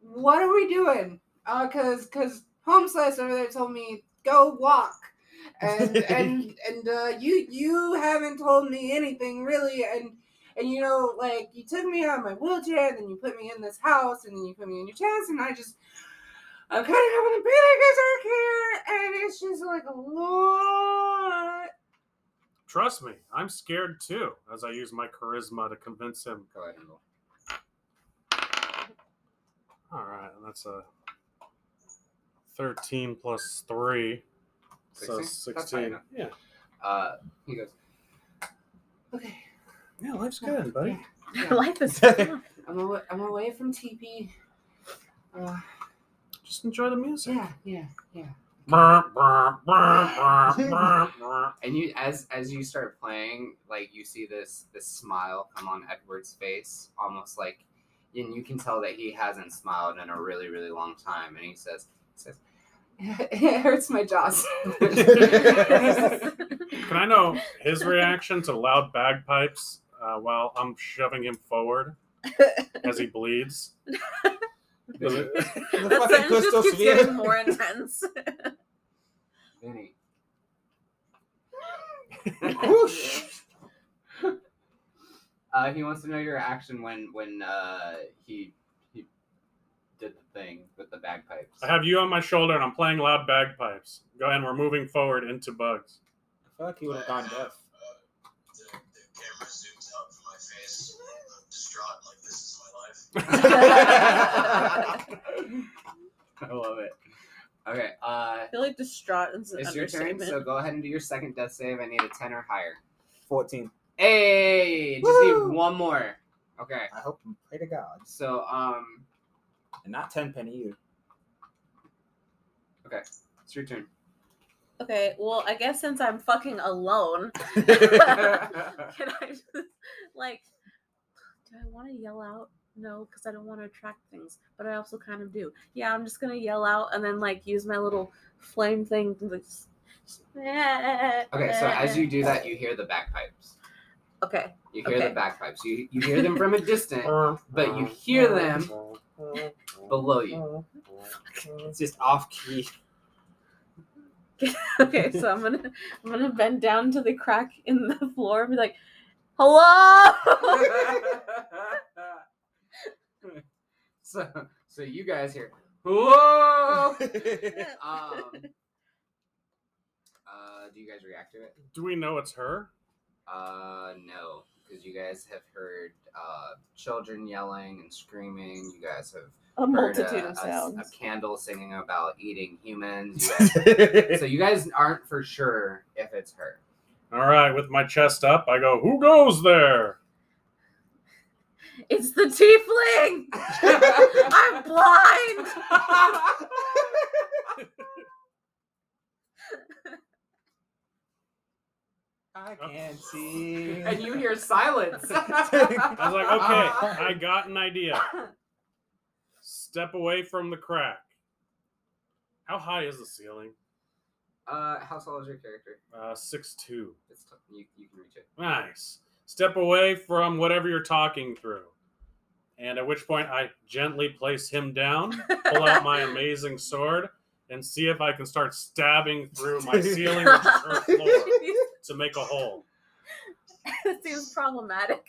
What are we doing? Uh, cause, cause Home Slice over there told me go walk, and and and uh, you you haven't told me anything really, and and you know, like you took me out of my wheelchair, and then you put me in this house, and then you put me in your chest, and I just, I'm kind of having a panic attack here, and it's just like a lot. Trust me, I'm scared too. As I use my charisma to convince him. Go ahead and. All right, that's a thirteen plus three, so 16? That's high sixteen. Yeah, Uh, he goes. Okay, yeah, life's good, buddy. yeah. Life is fun. I'm away, I'm away from TP. Uh, Just enjoy the music. yeah, yeah, yeah. And you, as as you start playing, like you see this this smile come on Edward's face, almost like, and you can tell that he hasn't smiled in a really really long time. And he says, he says, it hurts my jaws. Can I know his reaction to loud bagpipes uh, while I'm shoving him forward as he bleeds? Does The the fucking sentence Crystal just keeps Sphere. getting more intense. Vinny. Whoosh. Uh, he wants to know your action when when uh, he he did the thing with the bagpipes. I have you on my shoulder and I'm playing loud bagpipes. Go ahead, and we're moving forward into bugs. I feel like he would have gone deaf. I love it. Okay, uh, I feel like distraught is an it's your turn. So go ahead and do your second death save. I need a ten or higher. 14. Hey, just Woo! need one more. Okay, I hope and pray to God. so um, And not 10 penny either. Okay, it's your turn. Okay, well, I guess since I'm fucking alone, can I just, like, do I want to yell out? No, because I don't want to attract things, but I also kind of do. Yeah, I'm just gonna yell out and then like use my little flame thing to just. Okay, so as you do that, you hear the bagpipes. Okay, You hear Okay. the bagpipes. You you hear them from a distance, but you hear them below you. It's just off key. okay, so I'm gonna I'm gonna bend down to the crack in the floor and be like, "Hello." So so you guys here. whoa. Um. Uh, do you guys react to it? Do we know it's her? Uh, no, because you guys have heard uh children yelling and screaming. You guys have A heard multitude a, of a- a candle singing about eating humans. You guys- so you guys aren't for sure if it's her. All right, with my chest up, I go, "Who goes there?" It's the tiefling. I'm blind. I can't see. and you hear silence. I was like, "Okay, I got an idea. Step away from the crack." How high is the ceiling? Uh, how tall is your character? Uh, six two. It's t- you, you can reach it. Nice. Step away from whatever you're talking through. And at which point I gently place him down, pull out my amazing sword, and see if I can start stabbing through my ceiling, which is her floor, to make a hole. that seems problematic.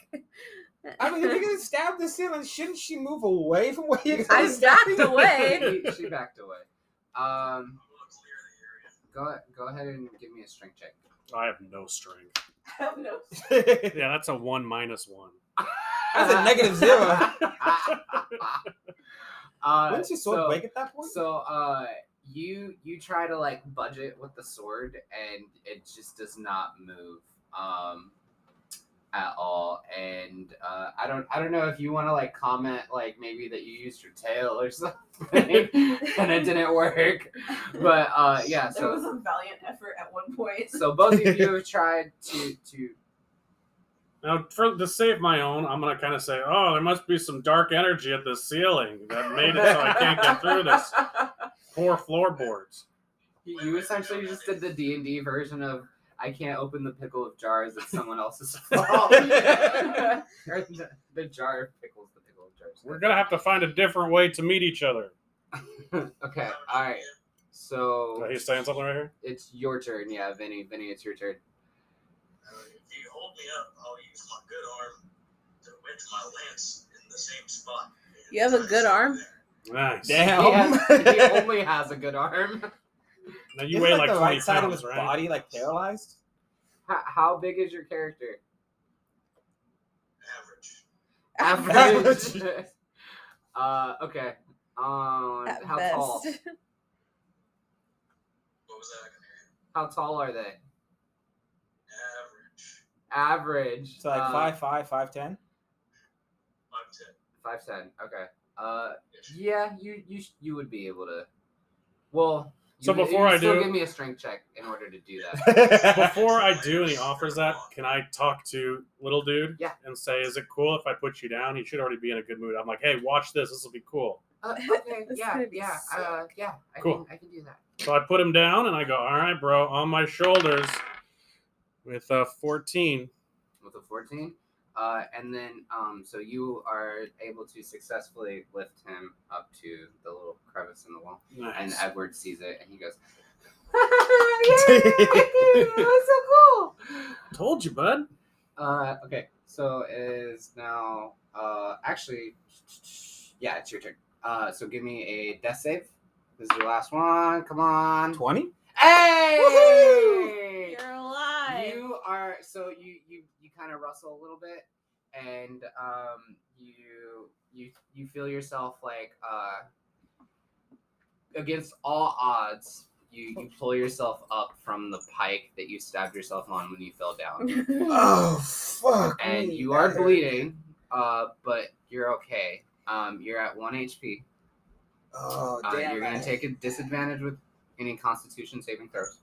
I mean, if you're gonna stab the ceiling, shouldn't she move away from where you're I backed away. she, she backed away. Um, go go ahead and give me a strength check. I have no strength. no. Yeah, that's a one minus one. That's a negative zero. uh, Wouldn't your sword so- break at that point? So uh you you try to like budget with the sword and it just does not move um at all and uh I don't I don't know if you want to like comment like maybe that you used your tail or something and it didn't work but uh yeah There was a valiant effort at one point. so both of you have tried to to Now, for to save my own, I'm gonna kind of say, "Oh, there must be some dark energy at the ceiling that made it so I can't get through this poor floorboards." You you essentially just did the D and D version of I can't open the pickle of jars. It's someone else's fault. the, the jar of pickles, the pickle of jars. We're gonna have to find a different way to meet each other. okay, all right. So Uh, he's saying something right here. it's your turn. Yeah, Vinny. Vinny, it's your turn. Uh, if you hold me up, I'll use my good arm right to my lance in the same spot. You have a good arm? Nice. Damn. He, has, he only has a good arm. Now you Isn't, weigh like, like, the 20 right side of pounds, his right? body like paralyzed. How, how big is your character? Average. Average. uh, okay. Um, At how best. tall? What was that? I can hear you. How tall are they? Average. Average. So like uh, five five five ten. Five ten. Five ten. Okay. Uh, Ish. yeah, you you you would be able to. Well. You So would- before you I still do- give me a strength check in order to do that. Before I do and he offers that, can I talk to little dude? Yeah. And say, is it cool if I put you down? He should already be in a good mood. I'm like, hey, watch this. This will be cool. Uh, okay. Yeah. Yeah. Uh, yeah. I Cool. can I can do that. So I put him down and I go, all right, bro, on my shoulders with a 14. with a 14 uh, and then um, so you are able to successfully lift him up to the little crevice in the wall. And edward sees it and he goes yeah, that's so cool. Told you, bud. uh, okay. So it is now uh, actually yeah it's your turn. Uh, so give me a death save. This is the last one. Come on. Twenty. hey! You're alive. You are so you you you kind of rustle a little bit and um you you you feel yourself like uh against all odds you you pull yourself up from the pike that you stabbed yourself on when you fell down. Oh fuck. and me, you are bleeding uh but you're okay. Um you're at one hp Oh uh, damn. you're gonna take a disadvantage with any constitution saving throws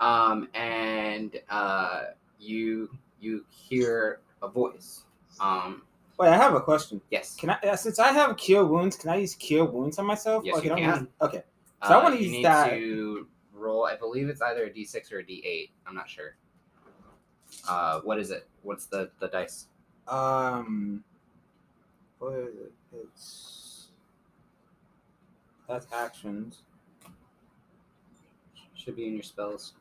um and uh you you hear a voice um Wait, I have a question. yes Can I, uh, since I have cure wounds, can I use cure wounds on myself? Yes, Or you can. use- okay. So I Uh, wanna you use need that. to roll i believe it's either a d6 or a d8 i'm not sure uh what is it what's the the dice Um, what is it? It's that's actions. should be in your spells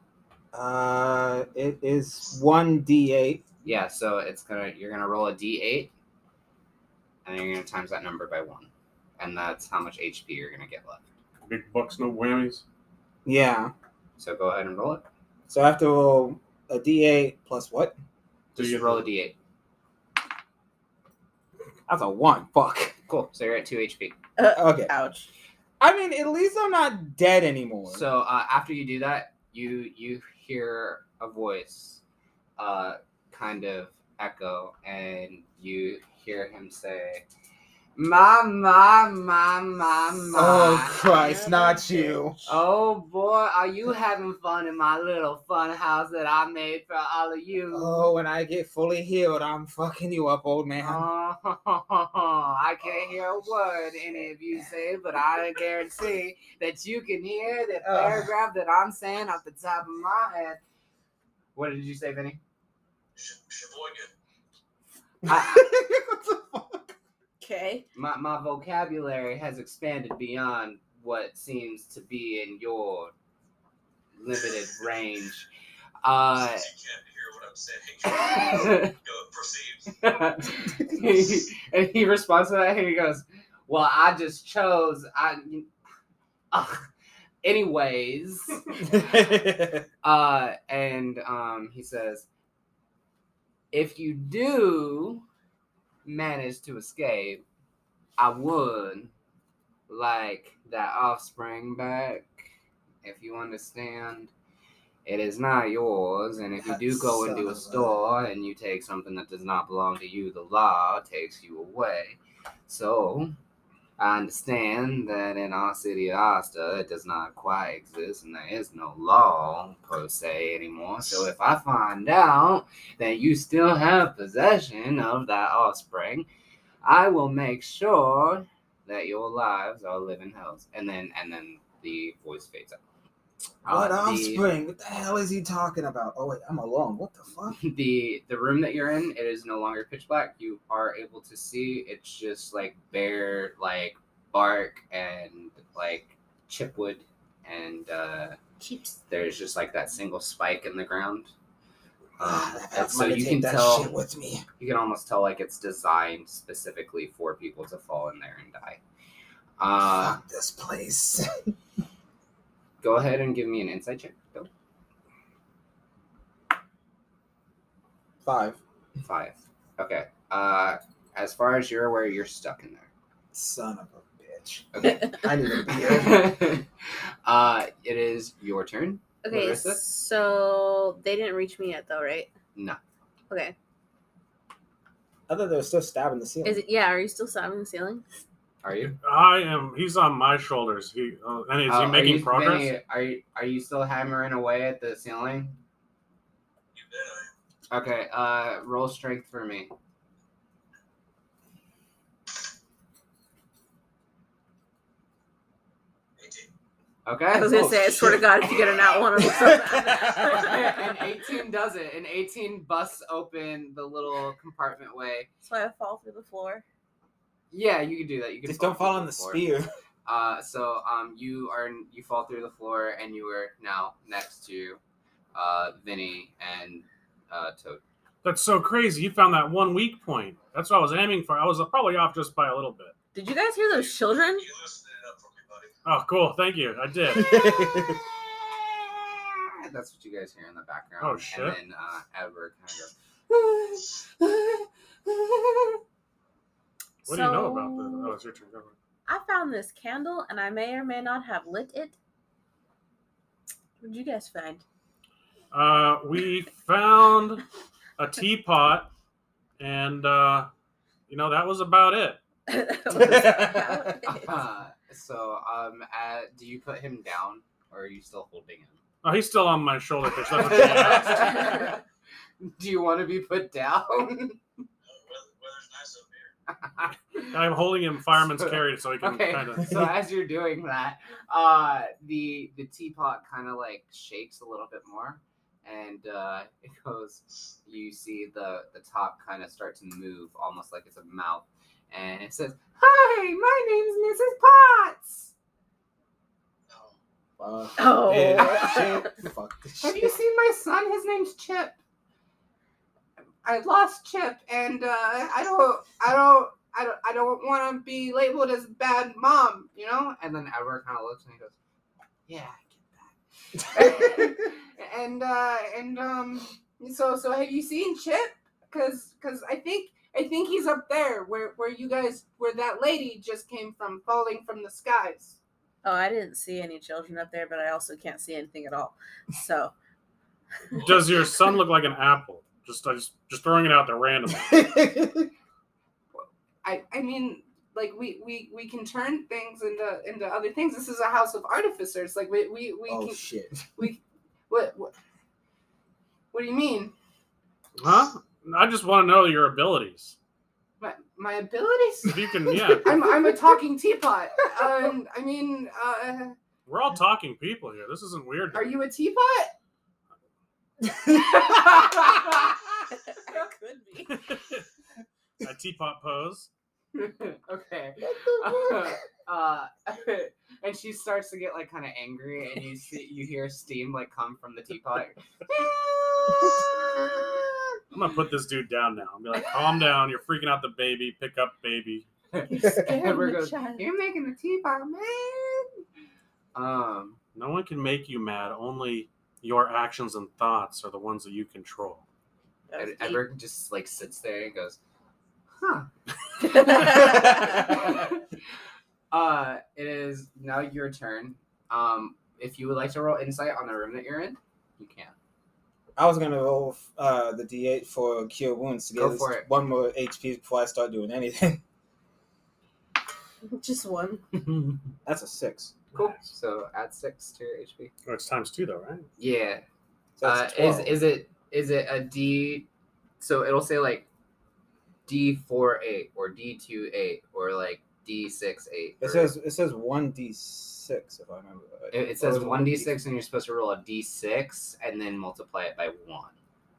Uh, it is one d eight. yeah so it's gonna you're gonna roll a d8 and then you're gonna times that number by one and that's how much hp you're gonna get left Big bucks, no whammies. Yeah. so go ahead and roll it So I have to roll a d eight plus what? Do just you- roll a d8 That's a one. Fuck. cool so you're at 2 hp Okay. Ouch. I mean, at least I'm not dead anymore. So uh, after you do that, you you hear a voice, uh, kind of echo, and you hear him say, "Ma ma ma ma ma." oh Christ, not you. Oh boy, are you having fun in my little fun house that I made for all of you? Oh, when I get fully healed, I'm fucking you up, old man. Oh, I can't hear a oh, word any of you say, but I guarantee that you can hear the paragraph that I'm saying off the top of my head. What did you say, Vinny? Sh- Sheboygan. what the fuck? Okay. My, my vocabulary has expanded beyond what seems to be in your limited range. Uh, Since you can't hear what I'm saying, go proceed. he, and he responds to that and he goes, Well, I just chose. I. Ugh. Anyways, uh, and um, he says, If you do manage to escape, I would like that offspring back. If you understand, it is not yours. And if you do go into a- store and you take something that does not belong to you, the law takes you away. So, I understand that in our city of Asta, it does not quite exist and there is no law per se anymore. So, if I find out that you still have possession of that offspring, I will make sure that your lives are living hells. And then, and then the voice fades out. What Uh, the- offspring? What the hell is he talking about? Oh wait, I'm alone. What the fuck? the the room that you're in it is no longer pitch black you are able to see it's just like bare like bark and like chipwood and uh Keeps. there's just like that single spike in the ground Ah, Um, and so you can tell shit with me. you can almost tell like it's designed specifically for people to fall in there and die. Uh, Fuck this place. go ahead and give me an insight check. Go. Five. Five. Okay. Uh, as far as you're aware, you're stuck in there. Son of a bitch. Okay. I need a beer. uh, it is your turn. Okay, Larissa? so they didn't reach me yet, though, right? No. Okay. I thought they were still stabbing the ceiling. Is it? Yeah. Are you still stabbing the ceiling? Are you? I am. He's on my shoulders. He uh, and is Uh, he are making you- progress? Vinny, are you are you still hammering away at the ceiling? You bet Okay. Uh, roll strength for me. Okay. I was gonna Oh, say, I swear to. God, if you get an out one, I'm so 18 does it. And 18 busts open the little compartment way. so I fall through the floor. Yeah, you can do that. You can Just don't fall on the floor. spear. Uh, so um, you are you fall through the floor, and you are now next to uh, Vinny and uh, Toad. That's so crazy. You found that one weak point. That's what I was aiming for. I was probably off just by a little bit. Did you guys hear those children? You loosened it up for me, buddy. Oh, cool. Thank you. I did. That's what you guys hear in the background. Oh, shit. And then uh, Edward kind of goes. What do you know about this? Oh, it's your turn. Go ahead. I found this candle, and I may or may not have lit it. What did you guys find? Uh, we found a teapot, and uh, you know that was about it. Uh, so um, uh, do you put him down, or are you still holding him? Oh, he's still on my shoulder. Fish. That's what she asked. do you want to be put down? Uh, weather, weather's nice up here. I'm holding him fireman's So- carry so he can okay, kind of. so as you're doing that, uh, the the teapot kind of like shakes a little bit more, and uh, it goes. You see the the top kind of start to move, almost like it's a mouth, and it says, "Hi, my name's Mrs. Potts. No. Fuck Oh. shit. Fuck this Have you seen my son? His name's Chip. I lost Chip, and uh, I don't, I don't, I don't, I don't want to be labeled as bad mom. You know. And then Edward kind of looks and he goes, "Yeah, I get that." and uh, and um, so so have you seen Chip? Cause cause I think I think he's up there where where you guys where that lady just came from, falling from the skies. Oh, I didn't see any children up there, but I also can't see anything at all. So, Does your son look like an apple? Just, I just, just throwing it out there randomly. I I mean like we we we can turn things into into other things. This is a house of artificers. Like we we we oh can shit. we what what what do you mean? Huh? I just want to know your abilities. My my abilities? If you can, yeah. I'm I'm a talking teapot. Um, I mean, uh, We're all talking people here. This isn't weird. are you a teapot? Could be. a teapot pose. okay. uh, and she starts to get like kind of angry, and you see you hear steam like come from the teapot. I'm gonna put this dude down now. I'm gonna be like, calm down. You're freaking out the baby. Pick up baby. Edward goes, child. You're making the teapot, man. um, No one can make you mad. Only your actions and thoughts are the ones that you control. That was Edward just like sits there and goes, huh. uh, it is now your turn. Um, if you would like to roll insight on the room that you're in, you can. I was gonna roll uh, the D8 for cure wounds to get Go for it. one more HP before I start doing anything. Just one. That's a six. Cool. So add six to your HP. Oh, it's times two though, right? Yeah. So Uh, is is it is it a D? So it'll say like D four eight or D two eight or like D six eight. It says it says one D six if I remember right. it, it says one D six and you're supposed to roll a D six and then multiply it by one.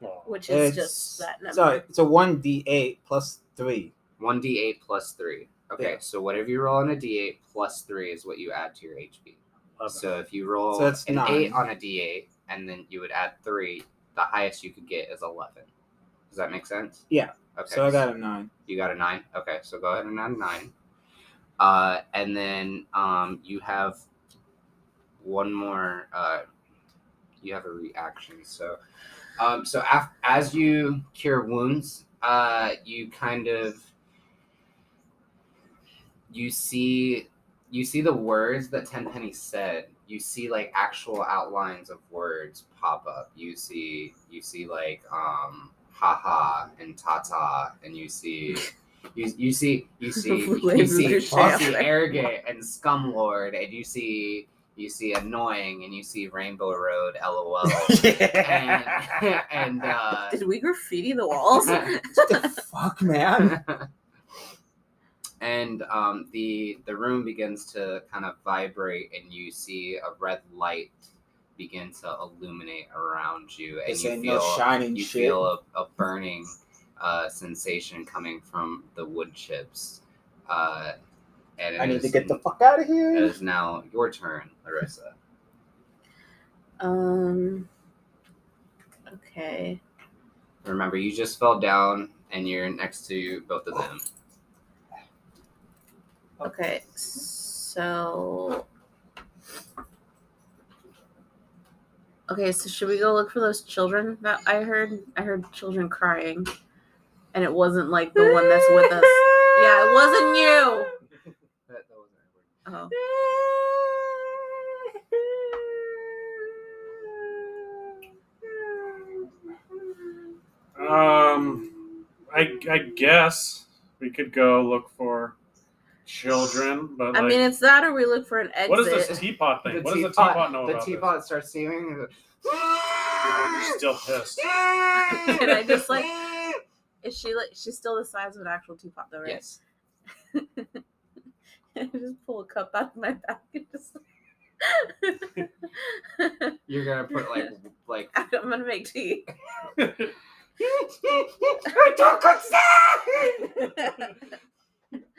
Oh. Which is It's- just that number. Sorry, it's a one D eight plus three. One D eight plus three. Okay, Yeah. so whatever you roll on a D eight plus three is what you add to your HP. Love So if you roll So that's an nine. eight on a D eight and then you would add three, the highest you could get is eleven. Does that make sense? Yeah. Okay. So I got a nine. You got a nine. Okay, so go ahead and add a nine. Uh, and then um, you have one more. Uh, you have a reaction. So, um, so af- as you cure wounds, uh, you kind of you see you see the words that Tenpenny said. You see like actual outlines of words pop up. You see you see like um haha and tata and you see you, you see you see you see, of you shit. see arrogant and scumlord and you see you see annoying and you see rainbow road lol and and uh Did we graffiti the walls? what the fuck, man? And um, the the room begins to kind of vibrate, and you see a red light begin to illuminate around you, and This you feel no shining you shit. feel a, a burning uh, sensation coming from the wood chips. Uh, and I need to get the fuck out of here. It is now your turn, Larissa. um. Okay. Remember, you just fell down, and you're next to both of them. Okay. So. Okay, so should we go look for those children that I heard? I heard children crying, and it wasn't like the one that's with us. Yeah, it wasn't you. That, that wasn't Edward. Oh. Um, I I guess we could go look for children, but I like, mean, it's that or we look for an exit. what is this teapot thing? what does the teapot know the about teapot starts steaming. and? You're still pissed. and I just like? Is she like? She's still the size of an actual teapot, though, right? Yes. I just pull a cup out of my bag and just. You're gonna put like like I'm gonna make tea.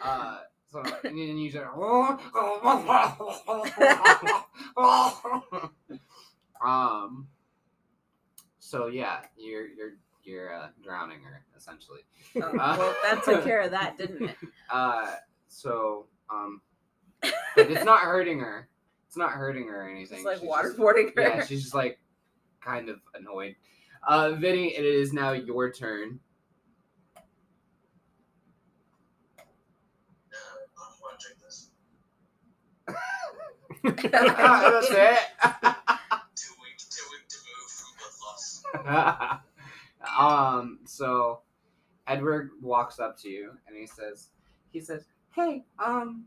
uh so and then you just um so yeah you're you're you're uh, drowning her essentially. Oh, well, that took care of that, didn't it? uh so um but it's not hurting her. It's not hurting her or anything. It's like She's just- waterboarding her. yeah she's just like kind of annoyed. Uh vinny it is now your turn I want to drink this. that's it Too weak, too weak to move from blood loss. um so edward walks up to you and he says he says hey um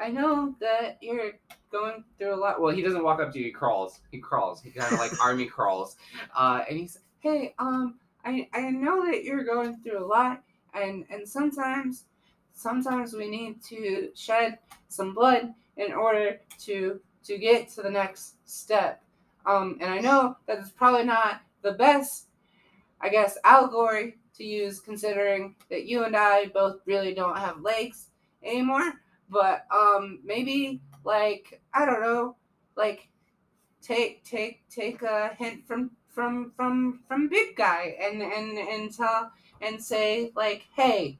i know that you're going through a lot well he doesn't walk up to you he crawls he crawls he kind of like army crawls uh and he says hey um i i know that you're going through a lot and and sometimes sometimes we need to shed some blood in order to to get to the next step um and i know that it's probably not the best I guess, allegory to use, considering that you and I both really don't have legs anymore. But um, maybe like I don't know, like take take take a hint from from from from big guy and and and tell and say like, hey,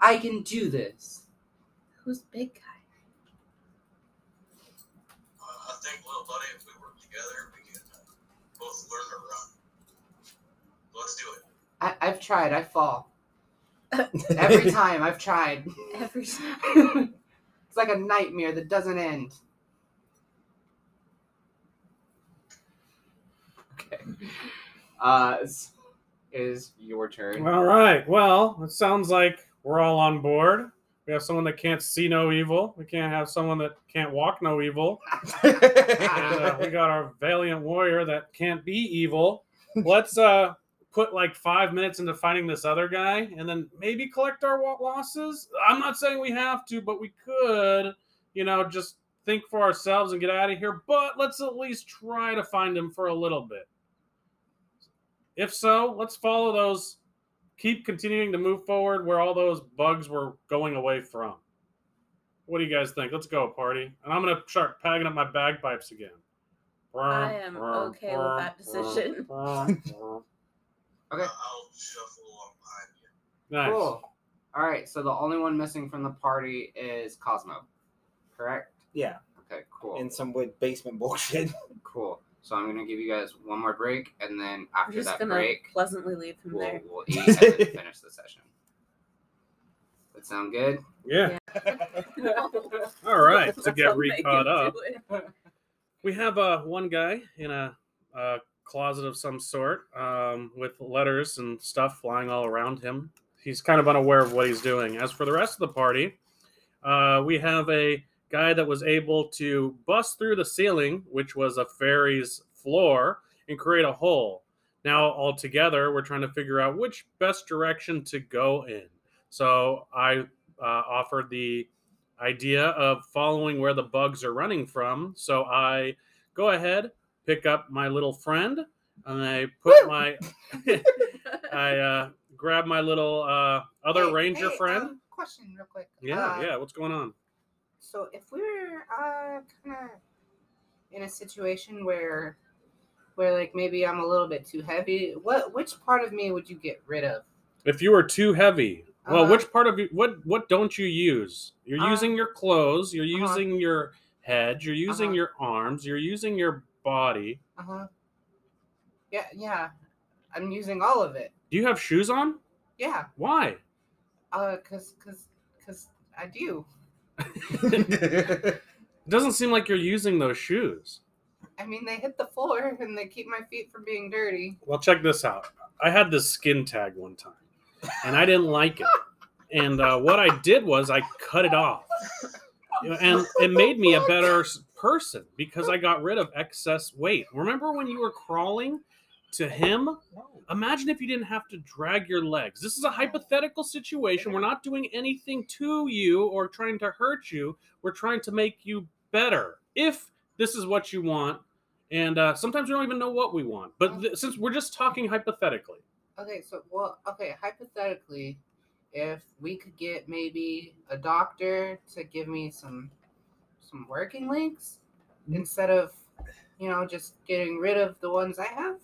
I can do this. Who's big guy? Together, we can uh, both learn to run. Let's do it. I, I've tried. I fall every time. I've tried. Every time. it's like a nightmare that doesn't end. Okay. Uh, is your turn. All right. Well, it sounds like we're all on board. We have someone that can't see no evil. We can't have someone that can't walk no evil. And uh, we got our valiant warrior that can't be evil. Let's uh put like five minutes into finding this other guy, and then maybe collect our losses. I'm not saying we have to, but we could. You know, just think for ourselves and get out of here. But let's at least try to find him for a little bit. If so, let's follow those. Keep continuing to move forward where all those bugs were going away from. What do you guys think? Let's go, party. And I'm gonna start packing up my bagpipes again. I am okay with that decision. Okay. I'll shuffle along behind you. Nice. Cool. All right. So the only one missing from the party is Cosmo. Correct. Yeah, Okay. Cool. in some weird basement bullshit. Cool. So I'm gonna give you guys one more break, and then I'm after just that gonna break, pleasantly leave him we'll, there. we'll eat and then finish the session. That sound good? Yeah. No. All right. To get how re caught up, we have uh, one guy in a, a closet of some sort um, with letters and stuff flying all around him. He's kind of unaware of what he's doing. As for the rest of the party, uh, we have a guy that was able to bust through the ceiling, which was a fairy's floor, and create a hole. Now, all together, we're trying to figure out which best direction to go in. So, I uh, offered the idea of following where the bugs are running from. So, I go ahead, pick up my little friend, and I put my, I uh, grab my little uh, other Hey, ranger hey, friend. um, question, real quick. yeah, Uh, yeah. What's going on? So if we're uh kind of in a situation where where like maybe I'm a little bit too heavy, what which part of me would you get rid of? If you were too heavy, well, Uh-huh. which part of you? What what don't you use? You're Uh, using your clothes. You're uh-huh. using your head. You're using Uh-huh. your arms. You're using your body. Uh huh. Yeah, yeah. I'm using all of it. Do you have shoes on? Yeah. Why? Uh, cause cause cause I do. It doesn't seem like you're using those shoes. I mean, they hit the floor and they keep my feet from being dirty. Well, check this out. I had this skin tag one time, and I didn't like it. And uh, what I did was I cut it off, and it made me a better person because I got rid of excess weight. Remember when you were crawling to him? Imagine if you didn't have to drag your legs. This is a hypothetical situation. We're not doing anything to you or trying to hurt you. We're trying to make you better. If this is what you want, and uh, sometimes we don't even know what we want. But th- since we're just talking hypothetically, Okay, so well, okay, hypothetically, if we could get maybe a doctor to give me some some working links instead of you know just getting rid of the ones I have.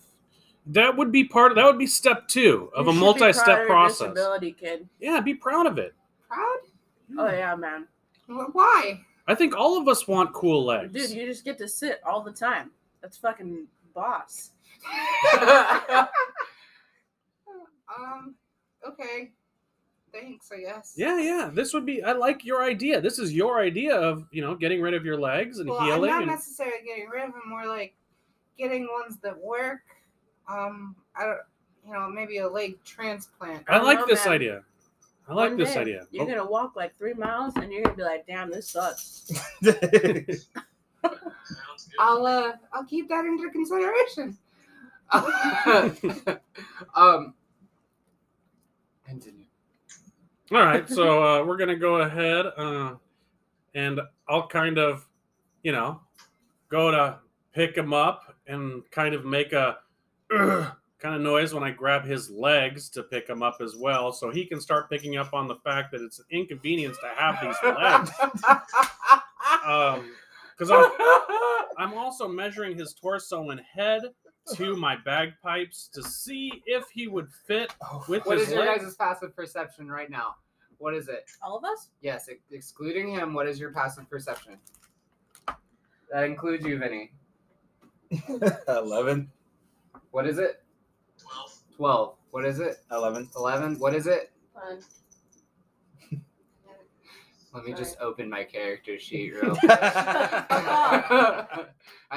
That would be part. of That would be step two of You a should be proud of multi-step process. Disability kid. Yeah, be proud of it. Proud? Oh yeah, man. Wh- Why? I think all of us want cool legs. Dude, you just get to sit all the time. That's fucking boss. um. Okay. Thanks. I guess. yeah, yeah. This would be. I like your idea. This is your idea of you know getting rid of your legs and Well, I'm healing. not and- necessarily getting rid of them. More like getting ones that work. Um. I don't. You know, maybe a leg transplant. I like this man. idea. I like One this day, idea. You're Oh, gonna walk like three miles and you're gonna be like, damn, this sucks. I'll uh. I'll keep that into consideration. um. Continue. All right, so uh, we're gonna go ahead, uh, and I'll kind of, you know, go to pick him up and kind of make a kind of noise when I grab his legs to pick him up as well, so he can start picking up on the fact that it's an inconvenience to have these legs. Um, because I'm I'm also measuring his torso and head to my bagpipes to see if he would fit with What his is your legs. guys' passive perception right now? What is it? All of us? Yes, ex- excluding him. What is your passive perception? That includes you, Vinny. Eleven. What is it? Twelve. Twelve. What is it? Eleven. Eleven. What is it? Fun. Let me just open my character sheet real quick. I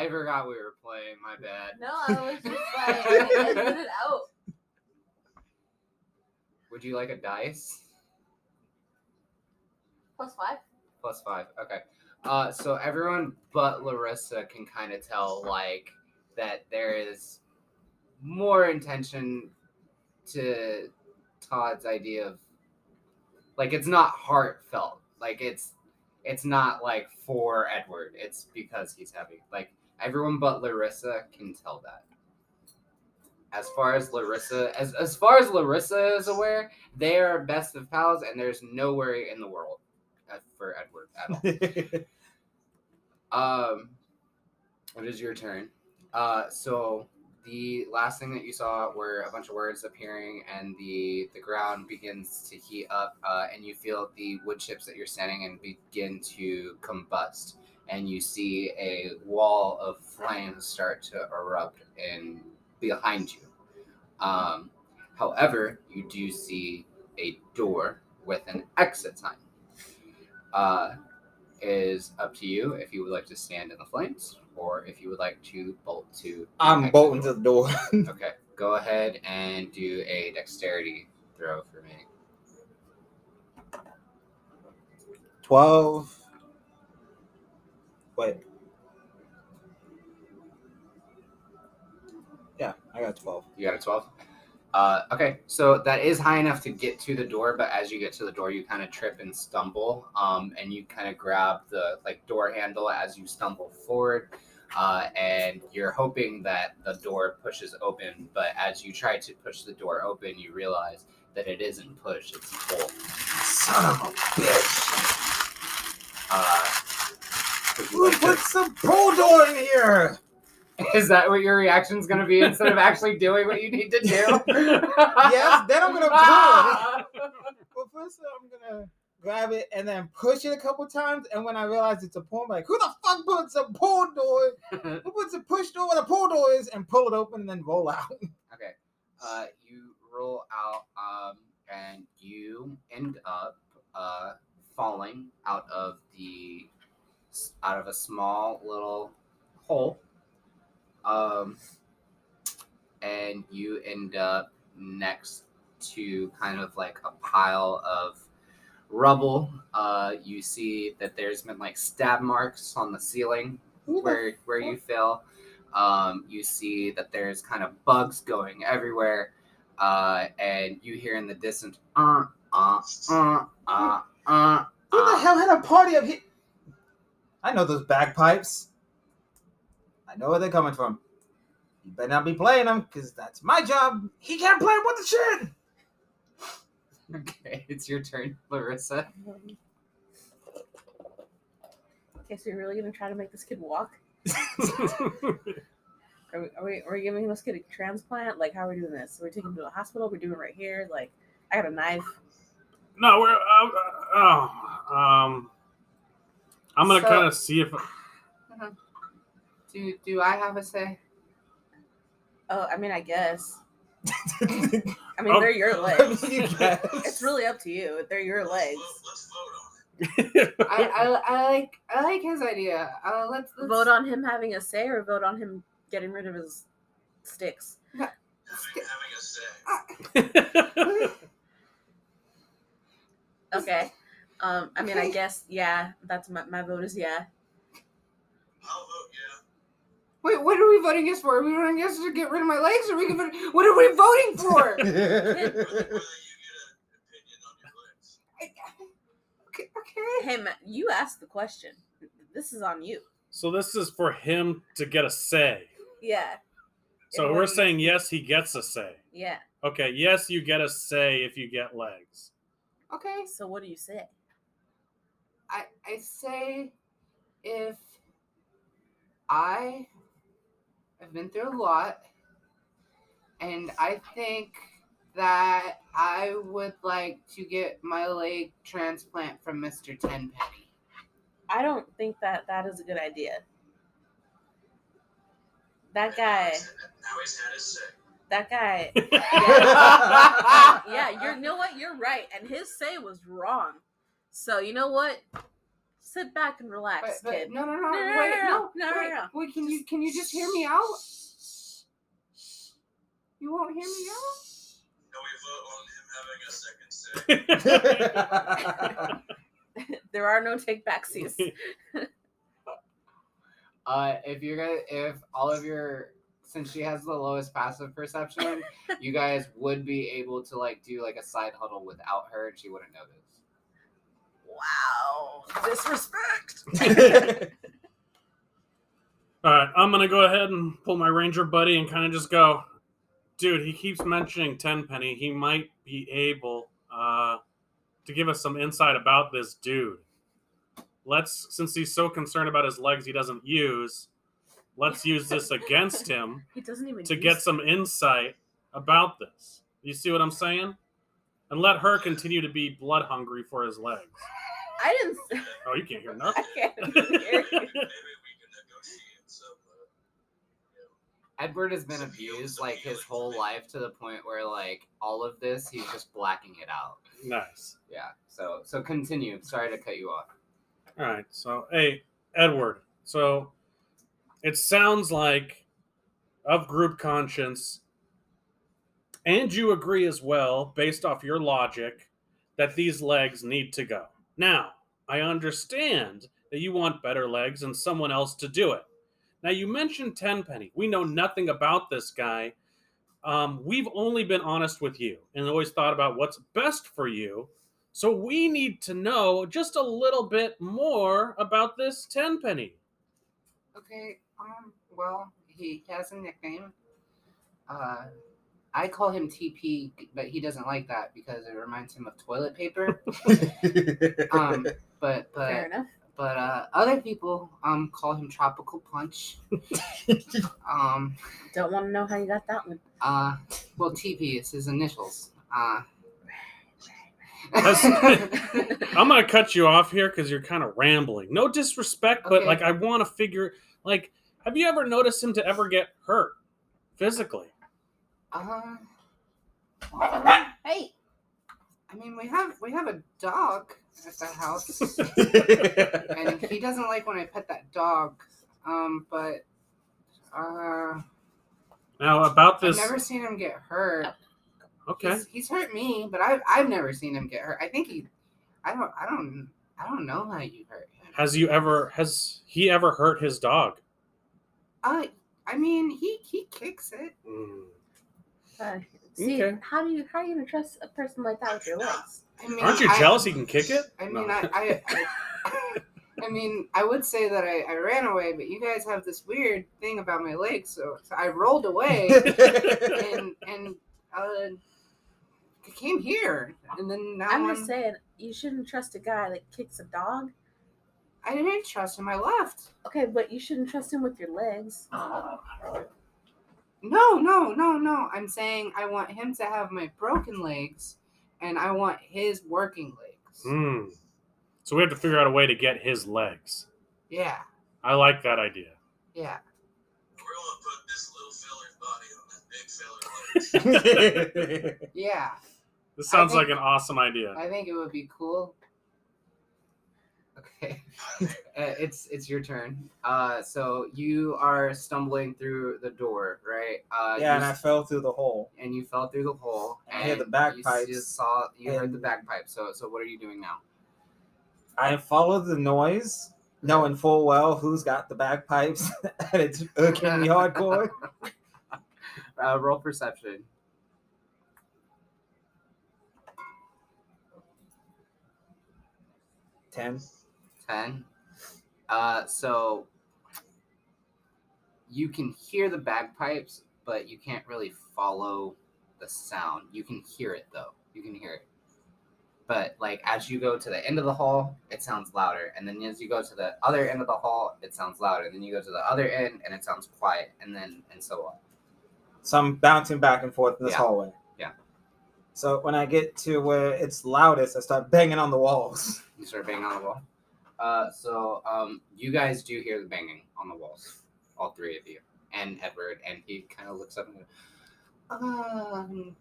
forgot we were playing. My bad. No, I was just like, I did it out. Would you like a dice? Plus five. Plus five. Okay. Uh, so everyone but Larissa can kind of tell like that there is more intention to Todd's idea of like it's not heartfelt. Like it's it's not like for Edward. It's because he's heavy. Like everyone but Larissa can tell that. As far as Larissa, as as far as Larissa is aware, they are best of pals, and there's no worry in the world uh, for Edward at all. Um, it is your turn. Uh, so the last thing that you saw were a bunch of words appearing, and the the ground begins to heat up, uh, and you feel the wood chips that you're standing in begin to combust, and you see a wall of flames start to erupt in behind you. Um, however, you do see a door with an exit sign. Uh, is up to you if you would like to stand in the flames or if you would like to bolt to. I'm bolting to the door. Okay, go ahead and do a dexterity throw for me. 12. Wait. Yeah, I got 12. You got a 12? Uh, okay, so that is high enough to get to the door, but as you get to the door, you kind of trip and stumble, um, and you kind of grab the like door handle as you stumble forward, uh, and you're hoping that the door pushes open, but as you try to push the door open, you realize that it isn't pushed; it's pulled. Son of a bitch. Uh, would you Who to- put some pull door in here? Is that what your reaction is going to be instead of actually doing what you need to do? Yes, then I'm gonna pull it. Well, first I'm gonna grab it and then push it a couple times, and when I realize it's a pull, I'm like, who the fuck puts a pull door? Who puts a push door where the pull door is and pull it open and then roll out? Okay. Uh, you roll out, um, and you end up uh, falling out of the out of a small little hole. Um, and you end up next to kind of like a pile of rubble. Uh, you see that there's been like stab marks on the ceiling where where you fell. Um, you see that there's kind of bugs going everywhere, uh, and you hear in the distance, uh, uh, uh, uh, uh, Who the uh. hell had a party up here? I know those bagpipes. I know where they're coming from. You better not be playing them, because that's my job. He can't play with the shit. Okay, it's your turn, Larissa. Okay, so you're really gonna try to make this kid walk? Are we, are we, are we giving this kid a transplant? Like, how are we doing this? We're we taking him to the hospital? We're doing it right here. Like, I got a knife. No, we're. Uh, oh, um, I'm gonna So- kind of see if. Do do I have a say? Oh, I mean, I guess. I mean, Oh. they're your legs. You. It's really up to you. They're your legs. Let's vote on it. I, I, I like I like his idea. Uh, let's, let's Vote on him having a say, or vote on him getting rid of his sticks. Having, having a say. Okay. Um, I mean, I guess yeah. That's my, my vote is yeah. I'll vote yeah. Wait, what are we voting yes for? Are we voting yes to get rid of my legs? Or are we gonna, what are we voting for? Whether, whether you get an opinion on your okay, okay. Hey, Matt, you asked the question. This is on you. so this is for him to get a say. Yeah. So It we're was- saying yes, he gets a say. Yeah. Okay, yes, you get a say if you get legs. Okay. So what do you say? I I say if I have been through a lot and I think that I would like to get my leg transplant from Mr. Tenpenny. I don't think that that is a good idea. That guy. Now he's had his say. That guy. yeah, Yeah, you're. You know what? You're right, and his say was wrong. So you know what? Sit back and relax, but kid. no, no, no, No, no, no, wait, no, no, no, no, wait, no. wait. Can you can you just hear me out? You won't hear me out. Now we vote on him having a second say. there are no take back seats. Uh, if you're gonna, if all of your, since she has the lowest passive perception, you guys would be able to like do like a side huddle without her, and she wouldn't notice. Wow, disrespect. All right, I'm gonna go ahead and pull my ranger buddy and kind of just go, dude. He keeps mentioning Tenpenny. He might be able uh, to give us some insight about this dude. Let's, since he's so concerned about his legs he doesn't use, let's use this against him He doesn't even to get some insight about this. You see what I'm saying? And let her continue to be blood hungry for his legs. I didn't. s- Oh, you can't hear I nothing. can't hear you. Maybe we can negotiate some. Uh, Edward has been abused like his whole life to the point where like all of this he's just blacking it out. nice. Yeah. So so continue. Sorry to cut you off. All right. So, hey, Edward. So, it sounds like of group conscience, and you agree as well, based off your logic, that these legs need to go. Now, I understand that you want better legs and someone else to do it. Now, you mentioned Tenpenny. We know nothing about this guy. Um, we've only been honest with you and always thought about what's best for you. So we need to know just a little bit more about this Tenpenny. Okay. Um. Well, he has a nickname. Uh, I call him TP, but he doesn't like that because it reminds him of toilet paper. um. But but Fair enough. but uh, other people um call him Tropical Punch. um. Don't want to know how you got that one. Uh. Well, TP is his initials. Uh. I'm gonna cut you off here because you're kind of rambling. No disrespect, but Okay. like I want to figure. Like, have you ever noticed him to ever get hurt physically? Uh, Hey, I mean, we have we have a dog at the house, and he doesn't like when I pet that dog. Um, but uh, Now about this, I've never seen him get hurt. Okay. He's, he's hurt me, but I've I've never seen him get hurt. I think he, I don't I don't I don't know how you hurt him. Has you ever? Has he ever hurt his dog? Uh, I mean, he he kicks it. Mm. Uh, see, Okay. how do you how are you gonna trust a person like that with your legs? I mean, Aren't you I- jealous he can kick it? I No. mean, I, I, I, I mean, I would say that I, I ran away, but you guys have this weird thing about my legs, so, so I rolled away and and uh, came here, and then now I'm I'm, just saying you shouldn't trust a guy that kicks a dog. I didn't trust him. I left. Okay, but you shouldn't trust him with your legs. No, no, no, no. I'm saying I want him to have my broken legs, and I want his working legs. Mm. So we have to figure out a way to get his legs. Yeah, I like that idea. yeah. we're gonna put this little feller's body on that big feller legs. Yeah, This sounds think- like an awesome idea. I think it would be cool. Okay, uh, it's it's your turn. Uh, so you are stumbling through the door, right? Uh, yeah, and I fell through the hole. and you fell through the hole. And I heard the you just saw you heard the bagpipes. So so what are you doing now? I followed the noise, knowing full well who's got the bagpipes, and it's irking me hardcore. Uh, roll perception. Ten. 10. Uh, so you can hear the bagpipes, but you can't really follow the sound. You can hear it though. You can hear it. But like as you go to the end of the hall, it sounds louder, and then as you go to the other end of the hall, it sounds louder. And then you go to the other end, and it sounds quiet, and then and so on. So I'm bouncing back and forth in this Yeah. hallway. Yeah. So when I get to where it's loudest, I start banging on the walls. You start banging on the wall. Uh, so um, you guys do hear the banging on the walls, all three of you, and Edward, and he kind of looks up and goes, um,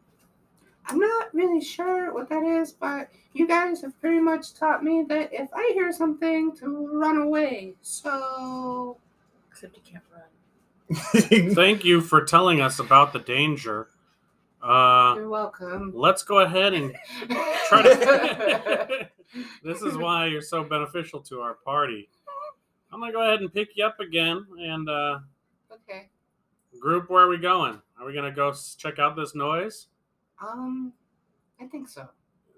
I'm not really sure what that is, but you guys have pretty much taught me that if I hear something to run away. So Except you can't run. Thank you for telling us about the danger. Uh, you're welcome. let's go ahead and try to. this is why you're so beneficial to our party. I'm gonna go ahead and pick you up again and uh, okay. group. Where are we going? Are we gonna go check out this noise? Um, I think so.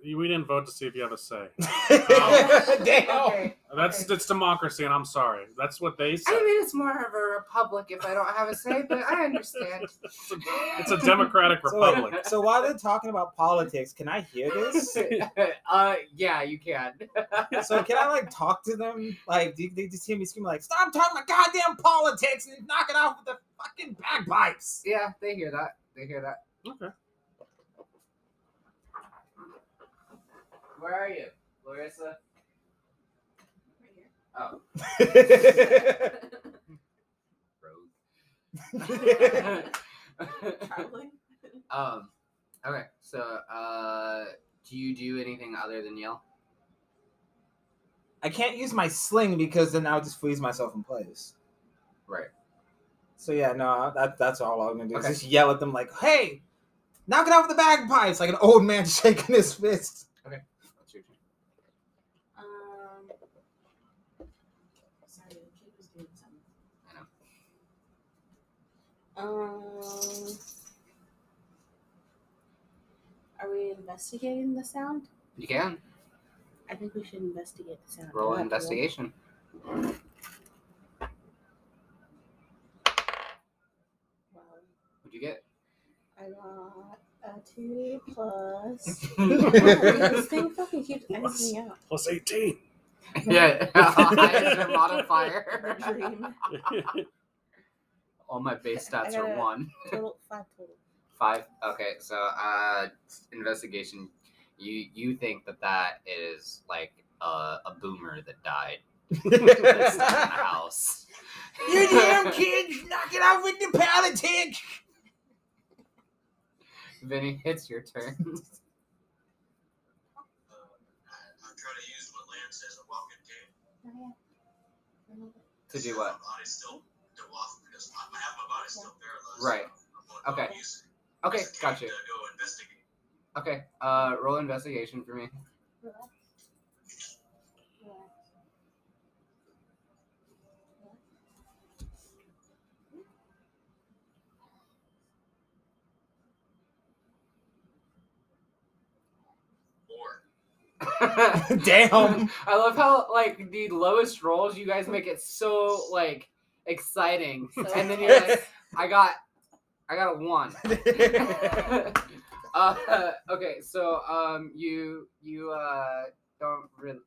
We didn't vote to see if you have a say. Damn. Okay. That's Okay. it's democracy, and I'm sorry. That's what they say. I mean, it's more of a republic if I don't have a say, but I understand. it's, a, it's a democratic republic. so while they're talking about politics, can I hear this? uh, yeah, you can. So can I like talk to them? Like, do they just hear me screaming like, "Stop talking about goddamn politics and knock it off with the fucking bagpipes"? yeah, they hear that. They hear that. Okay. Where are you, Larissa? Oh, Traveling. um. Okay, so uh, do you do anything other than yell? I can't use my sling because then I'll just freeze myself in place. Right. So yeah, no, that that's all I'm gonna do. is Just yell at them like, "Hey, knock it off with the bagpipes!" Like an old man shaking his fist. What's your turn? Um. Sorry, the kid was doing something. I know. Um. Are we investigating the sound? You can I think we should investigate the sound. roll I'll investigation. Wow. What'd you get? I got a two plus. Plus this thing fucking keeps emptying out. Plus 18. yeah, highest your modifier. Dream. All my base stats are one. Total five total. Five. Okay, so uh, investigation. You you think that that is like a, a boomer that died that's stuck in the house. you damn kids, knock it off with the politics. Vinny, it's your turn. Uh, I, I'm trying to use what Lance says, a walking cane. to do what? My body's still to walk because I I have my body still paralyzed. Right. I'm going to Okay. Okay, this cane got you. To go investigate. Okay, uh, roll investigation for me. Damn. I love how like the lowest rolls you guys make it so like exciting, and then you're like, I got, I got a one. uh, okay, so um, you you uh don't really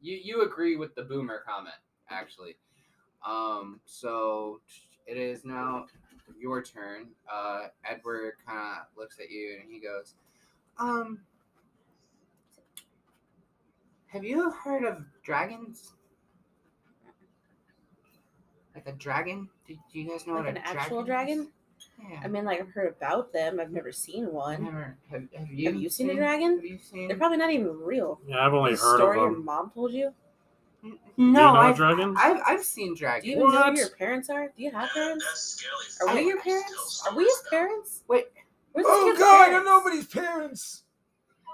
you you agree with the boomer comment actually. Um, so it is now your turn. Uh, Edward kind of looks at you and he goes, um. Have you heard of dragons? Like a dragon? Do, do you guys know Like what an a actual dragon? dragon? Yeah. I mean, like I've heard about them. I've never seen one. never. Have, have you? Have you seen a dragon? Have you seen? They're probably not even real. Yeah, I've only The heard story of your mom told you. Mm, mm. No, you know I've, dragons? I've I've seen dragons. Do you dragons. even know What? who your parents are? Do you have parents? Are we I your parents? Are we his stories about- parents? Wait, Where's oh kid's God, I'm nobody's parents.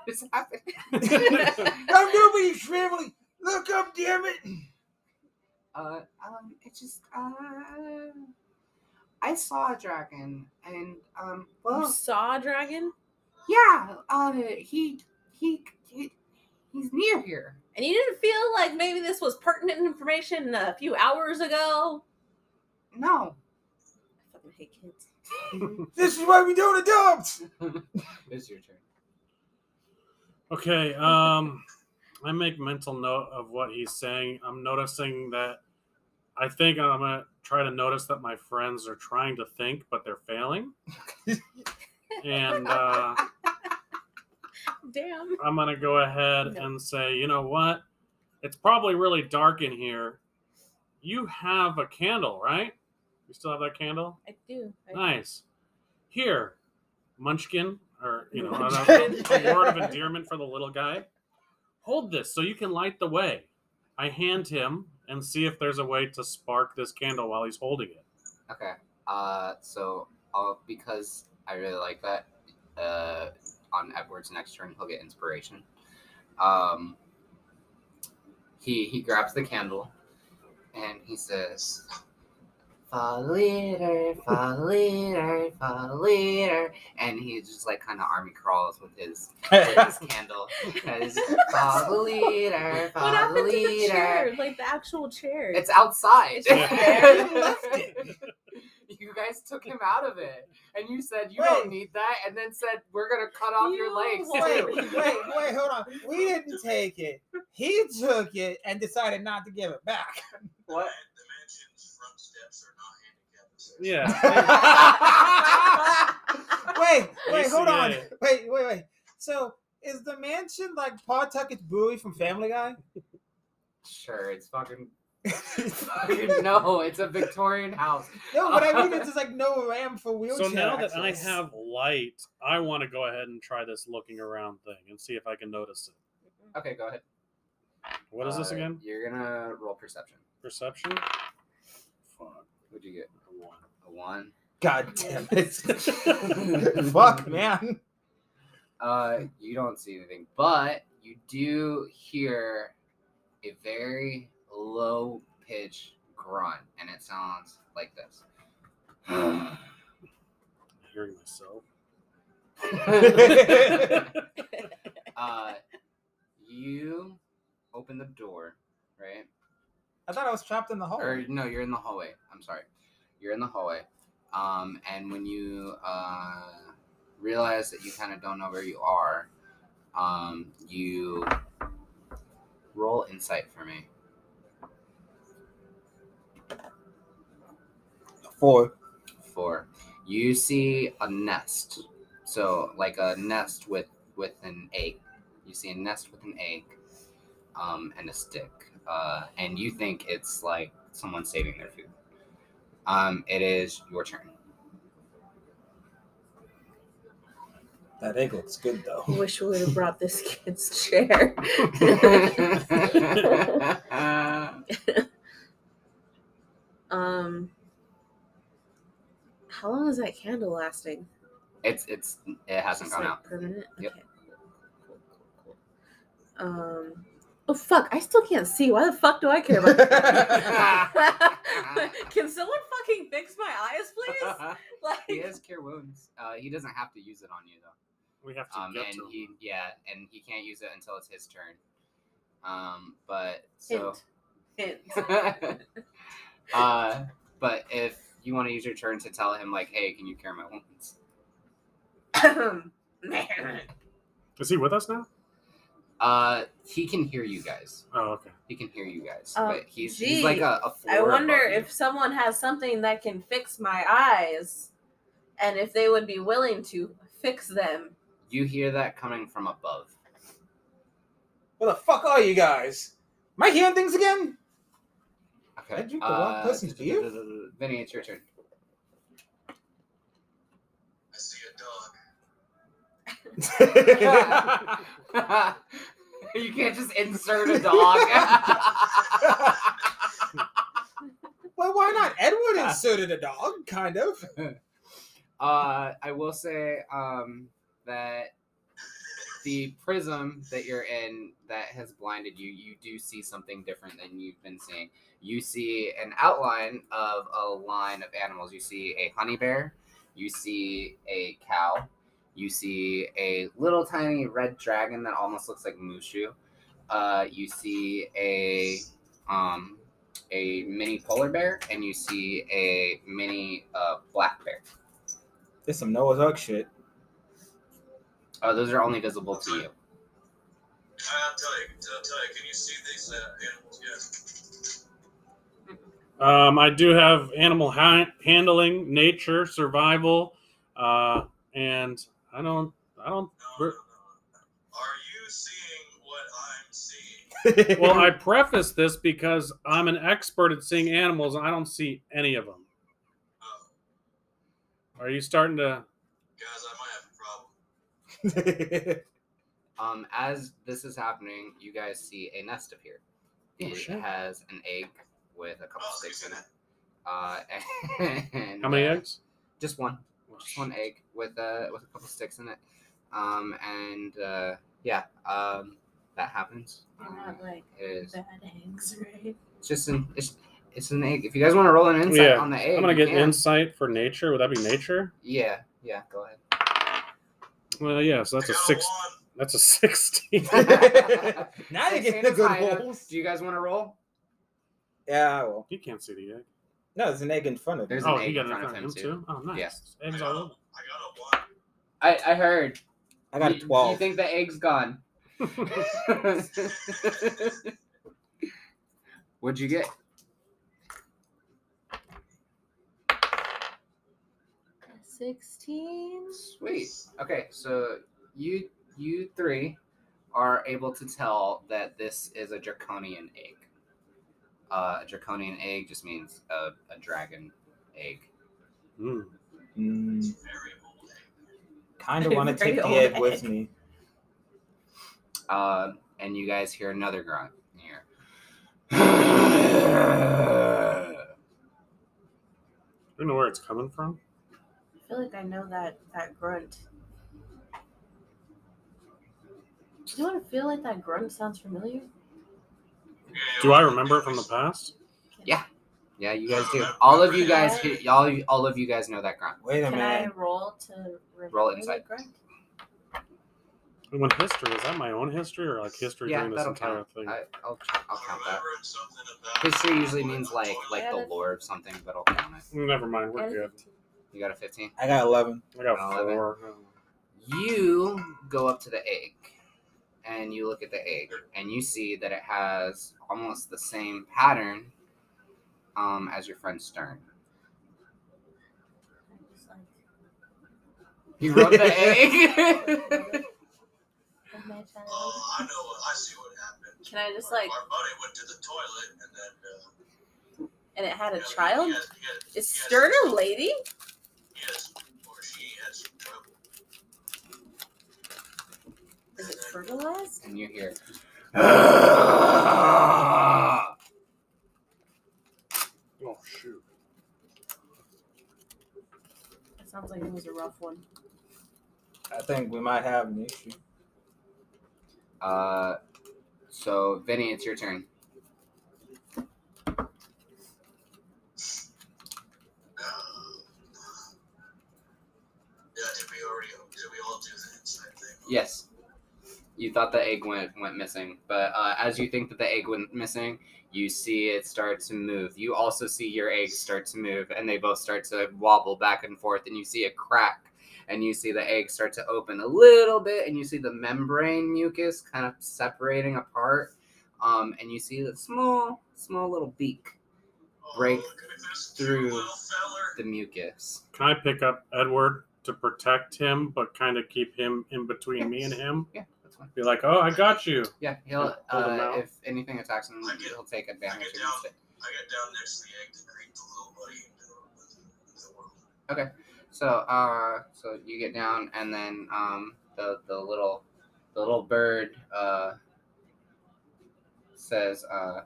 what's happening? I'm nobody's family. Look up, damn it. Uh, um, it just uh, I saw a dragon, and um, You well, saw a dragon, yeah, uh, he he, he he's near here. and you didn't feel like maybe this was pertinent information a few hours ago. No, I fucking hate kids. This is why we don't adopt. it's your turn. Okay, um, I make mental note of what he's saying. I'm noticing that I think I'm gonna try to notice that my friends are trying to think, but they're failing. and uh, Damn. I'm gonna go ahead No. and say, you know what? It's probably really dark in here. You have a candle, right? You still have that candle? I do. I Nice. Here, Munchkin, or you know, Munchkin. a word of endearment for the little guy. Hold this so you can light the way. I hand him and see if there's a way to spark this candle while he's holding it. Okay. Uh, so uh, because I really like that, uh, on Edward's next turn he'll get inspiration. Um, he he grabs the candle, and he says, follow leader, follow leader, follow leader, and he just like kind of army crawls with his with his candle. And he's, follow the leader, What follow the happened to the leader. chair? Like the actual chair? It's outside. It's just there. You left it. You guys took him out of it, and you said you Wait. don't need that, and then said we're gonna cut off your You legs. wait. Wait, wait, wait, hold on. We didn't take it. He took it and decided not to give it back. What? Yeah. wait, wait, hold on. Wait, wait, wait. So is the mansion like Pawtucket's Bowie from Family Guy? Sure, it's fucking. fucking no, it's a Victorian house. no, but I mean it's just like no ramp for wheelchair. So now that I access. have light, I want to go ahead and try this looking around thing and see if I can notice it. Okay, go ahead. What is this Uh, again? You're gonna roll perception. Perception? Fuck. What'd you get? A one. God damn it. Fuck man. Uh, you don't see anything, but you do hear a very low pitch grunt, and it sounds like this. I'm Hearing myself. uh, you open the door, right? I thought I was trapped in the hole. Or no, you're in the hallway. I'm sorry. You're in the hallway. Um, and when you uh, realize that you kind of don't know where you are, um, you roll insight for me. Four. Four. You see a nest. So like a nest with with an egg. You see a nest with an egg, um, and a stick. Uh, and you think it's like someone saving their food. Um, it is your turn. That egg looks good though. I wish we would have brought this kid's chair. um, how long is that candle lasting? it's it's it hasn't Just, gone like, out. Permanent. Yep. Okay. Cool, cool, cool, cool. Um. Oh fuck! I still can't see. Why the fuck do I care about? Can someone fucking fix my eyes, please? Like, he has cure wounds. Uh, he doesn't have to use it on you though. We have to Um, get and to he yeah, and he can't use it until it's his turn. Um, but so hint, hint. uh, but if you want to use your turn to tell him like, hey, can you cure my wounds? Is he with us now? Uh, he can hear you guys. Oh, okay. He can hear you guys, Oh, but he's he's like gee. a, a floor I wonder above you. if someone has something that can fix my eyes, and if they would be willing to fix them. you hear that coming from above. Where the fuck are you guys? Am I hearing things again? Okay. Did I drink the wrong uh, person's beer? Vinny, it's your turn. I see a dog. You can't just insert a dog. well, why not? Edward inserted a dog, kind of. uh, I will say um, that the prism that you're in that has blinded you, you do see something different than you've been seeing. You see an outline of a line of animals. You see a honey bear. You see a cow. You see a little tiny red dragon that almost looks like Mushu. Uh, you see a um, a mini polar bear, and you see a mini uh, black bear. There's some Noah's Ark shit. Oh, those are only visible to you. I'll tell you, I'll tell you, can you see these uh, animals yet? Um, I do have animal ha- handling, nature, survival, uh, and I don't, I don't. No, no, no. Are you seeing what I'm seeing? Well, I preface this because I'm an expert at seeing animals, and I don't see any of them. Oh, Are you starting to? guys, I might have a problem. Um, as this is happening, you guys see a nest appear. Oh, It shit. has an egg with a couple Oh, sticks in it. Uh, and, How many uh, eggs? Just one. Just one egg with a with a couple sticks in it. Um, and uh, yeah, um, that happens. They're Um, not like it is. bad eggs, right? It's just an. It's, It's an egg. If you guys want to roll an insight Yeah, on the egg, I'm gonna you get can. insight for nature. Would that be nature? Yeah, yeah. Go ahead. Well, yeah. So that's I a got six. one. That's a sixteen. now you're getting the good high rolls. Do you guys want to roll? Yeah, I will. you can't see the egg. No, there's an egg in front of There's me. an oh, egg you got in it front of front him, of him too. Oh, nice. Yeah. Eggs I all got, over. a, I got a one. I I heard. I got a You- 12. You think the egg's gone? What'd you get? Sixteen. Sweet. Okay, so you you three are able to tell that this is a draconian egg. Uh, a draconian egg just means a, a dragon egg. Mm. Mm, kind of want to take the old egg with me. Uh, and you guys hear another grunt here. Do you know where it's coming from? I feel like I know that that grunt. Do you want to feel like that grunt sounds familiar? Do I remember it from the past? Yeah, yeah, you guys do. All of you guys, he- all all of you guys know that grunt. Wait a Can I minute. roll to remember Roll the insight. grunt? When history is that my own history or like history Yeah, during this that'll entire count. thing? I, I'll I'll count that. Remembering something about History usually means like like Yeah, the that's- lore of something, but I'll count it. Never mind, we're good. You got a fifteen. I got 11. I got Eleven. four. you go up to the egg and you look at the egg and you see that it has almost the same pattern um, as your friend Stern. Just like, You rub the egg. "Oh, my child." I know. I see what happened. Can I just like, Our buddy went to the toilet and then. Uh, and it had a you know, he child? had- he had- Is he Stern a lady? Yes, or she had some trouble. Is it fertilized? and you hear. Oh shoot! It sounds like it was a rough one. I think we might have an issue. Uh, so Vinny, it's your turn. Yeah, did we already? Did we all do the insight thing? Yes. You thought the egg went went missing, but uh, as you think that the egg went missing, you see it start to move. You also see your eggs start to move, and they both start to wobble back and forth. And you see a crack, and you see the egg start to open a little bit, and you see the membrane mucus kind of separating apart. Um, and you see the small, small little beak Break oh, look at this through feller. the mucus. Can I pick up Edward to protect him, but kind of keep him in between me and him? Yeah, that's fine. Be like, oh, I got you. Yeah, he'll Hold him uh, if anything attacks him, get- he'll take I advantage get against down. it. I got down next to the egg to greet the little buddy into, into the world. So, uh, so you get down, and then um, the the little the little bird uh says uh.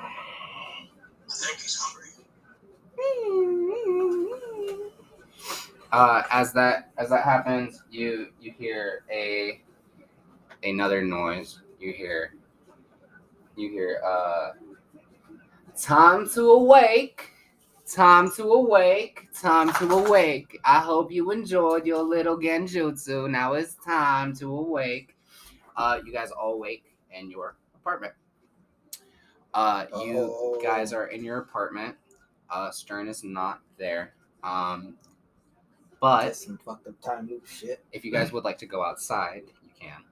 I think he's hungry. Uh, as that as that happens, you you hear a another noise. You hear you hear uh time to awake. Time to awake. Time to awake. I hope you enjoyed your little genjutsu. Now it's time to awake. Uh, you guys all wake in your apartment. Uh, you Oh. guys are in your apartment. Uh, Stern is not there. Um, but That's some fucked up time loop shit. if you guys would like to go outside, you can.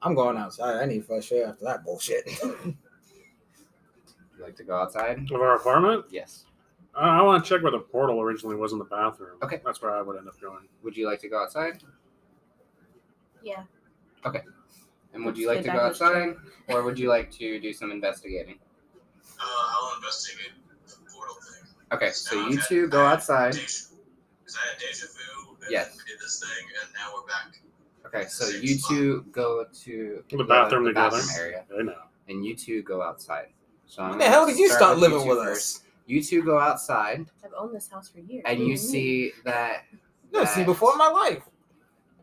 I'm going outside. I need fresh air after that bullshit. Would you like to go outside? Of our apartment? Yes. Uh, I want to check where the portal originally was in the bathroom. Okay. That's where I would end up going. Would you like to go outside? Yeah. Okay. And would Let's you like get to back go outside, or would you like to do some investigating? Uh, I'll investigate the portal thing. Okay, so Now you had- two go outside. deja- Cause I had deja vu. And Yes. We did this thing, and now we're back. Okay, so you two go to The bathroom the together. bathroom area, I know. and you two go outside. So I'm when the hell did you start with living two with us? You two go outside, I've owned this house for years. and What do you mm-hmm. see that. No, see, before my life.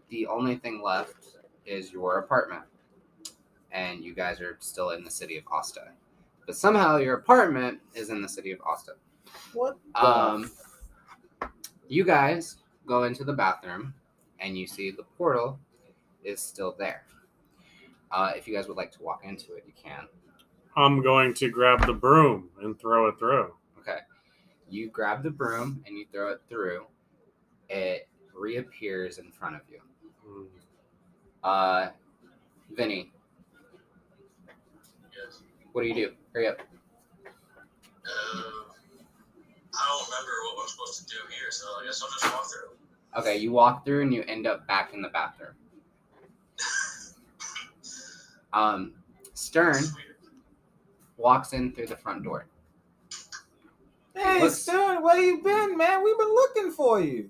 the only thing left is your apartment, and you guys are still in the city of Austin. But somehow your apartment is in the city of Asta. What? the Um, you guys go into the bathroom, and you see the portal is still there. Uh, if you guys would like to walk into it, you can. I'm going to grab the broom and throw it through. Okay. You grab the broom and you throw it through. It reappears in front of you. Hmm. Uh, Vinny, Yes. what do you do? Hurry up. Uh, I don't remember what I'm supposed to do here, so I guess I'll just walk through. Okay, you walk through and you end up back in the bathroom. Um, Stern walks in through the front door. Hey, Look- Stern, where you been, man? We've been looking for you.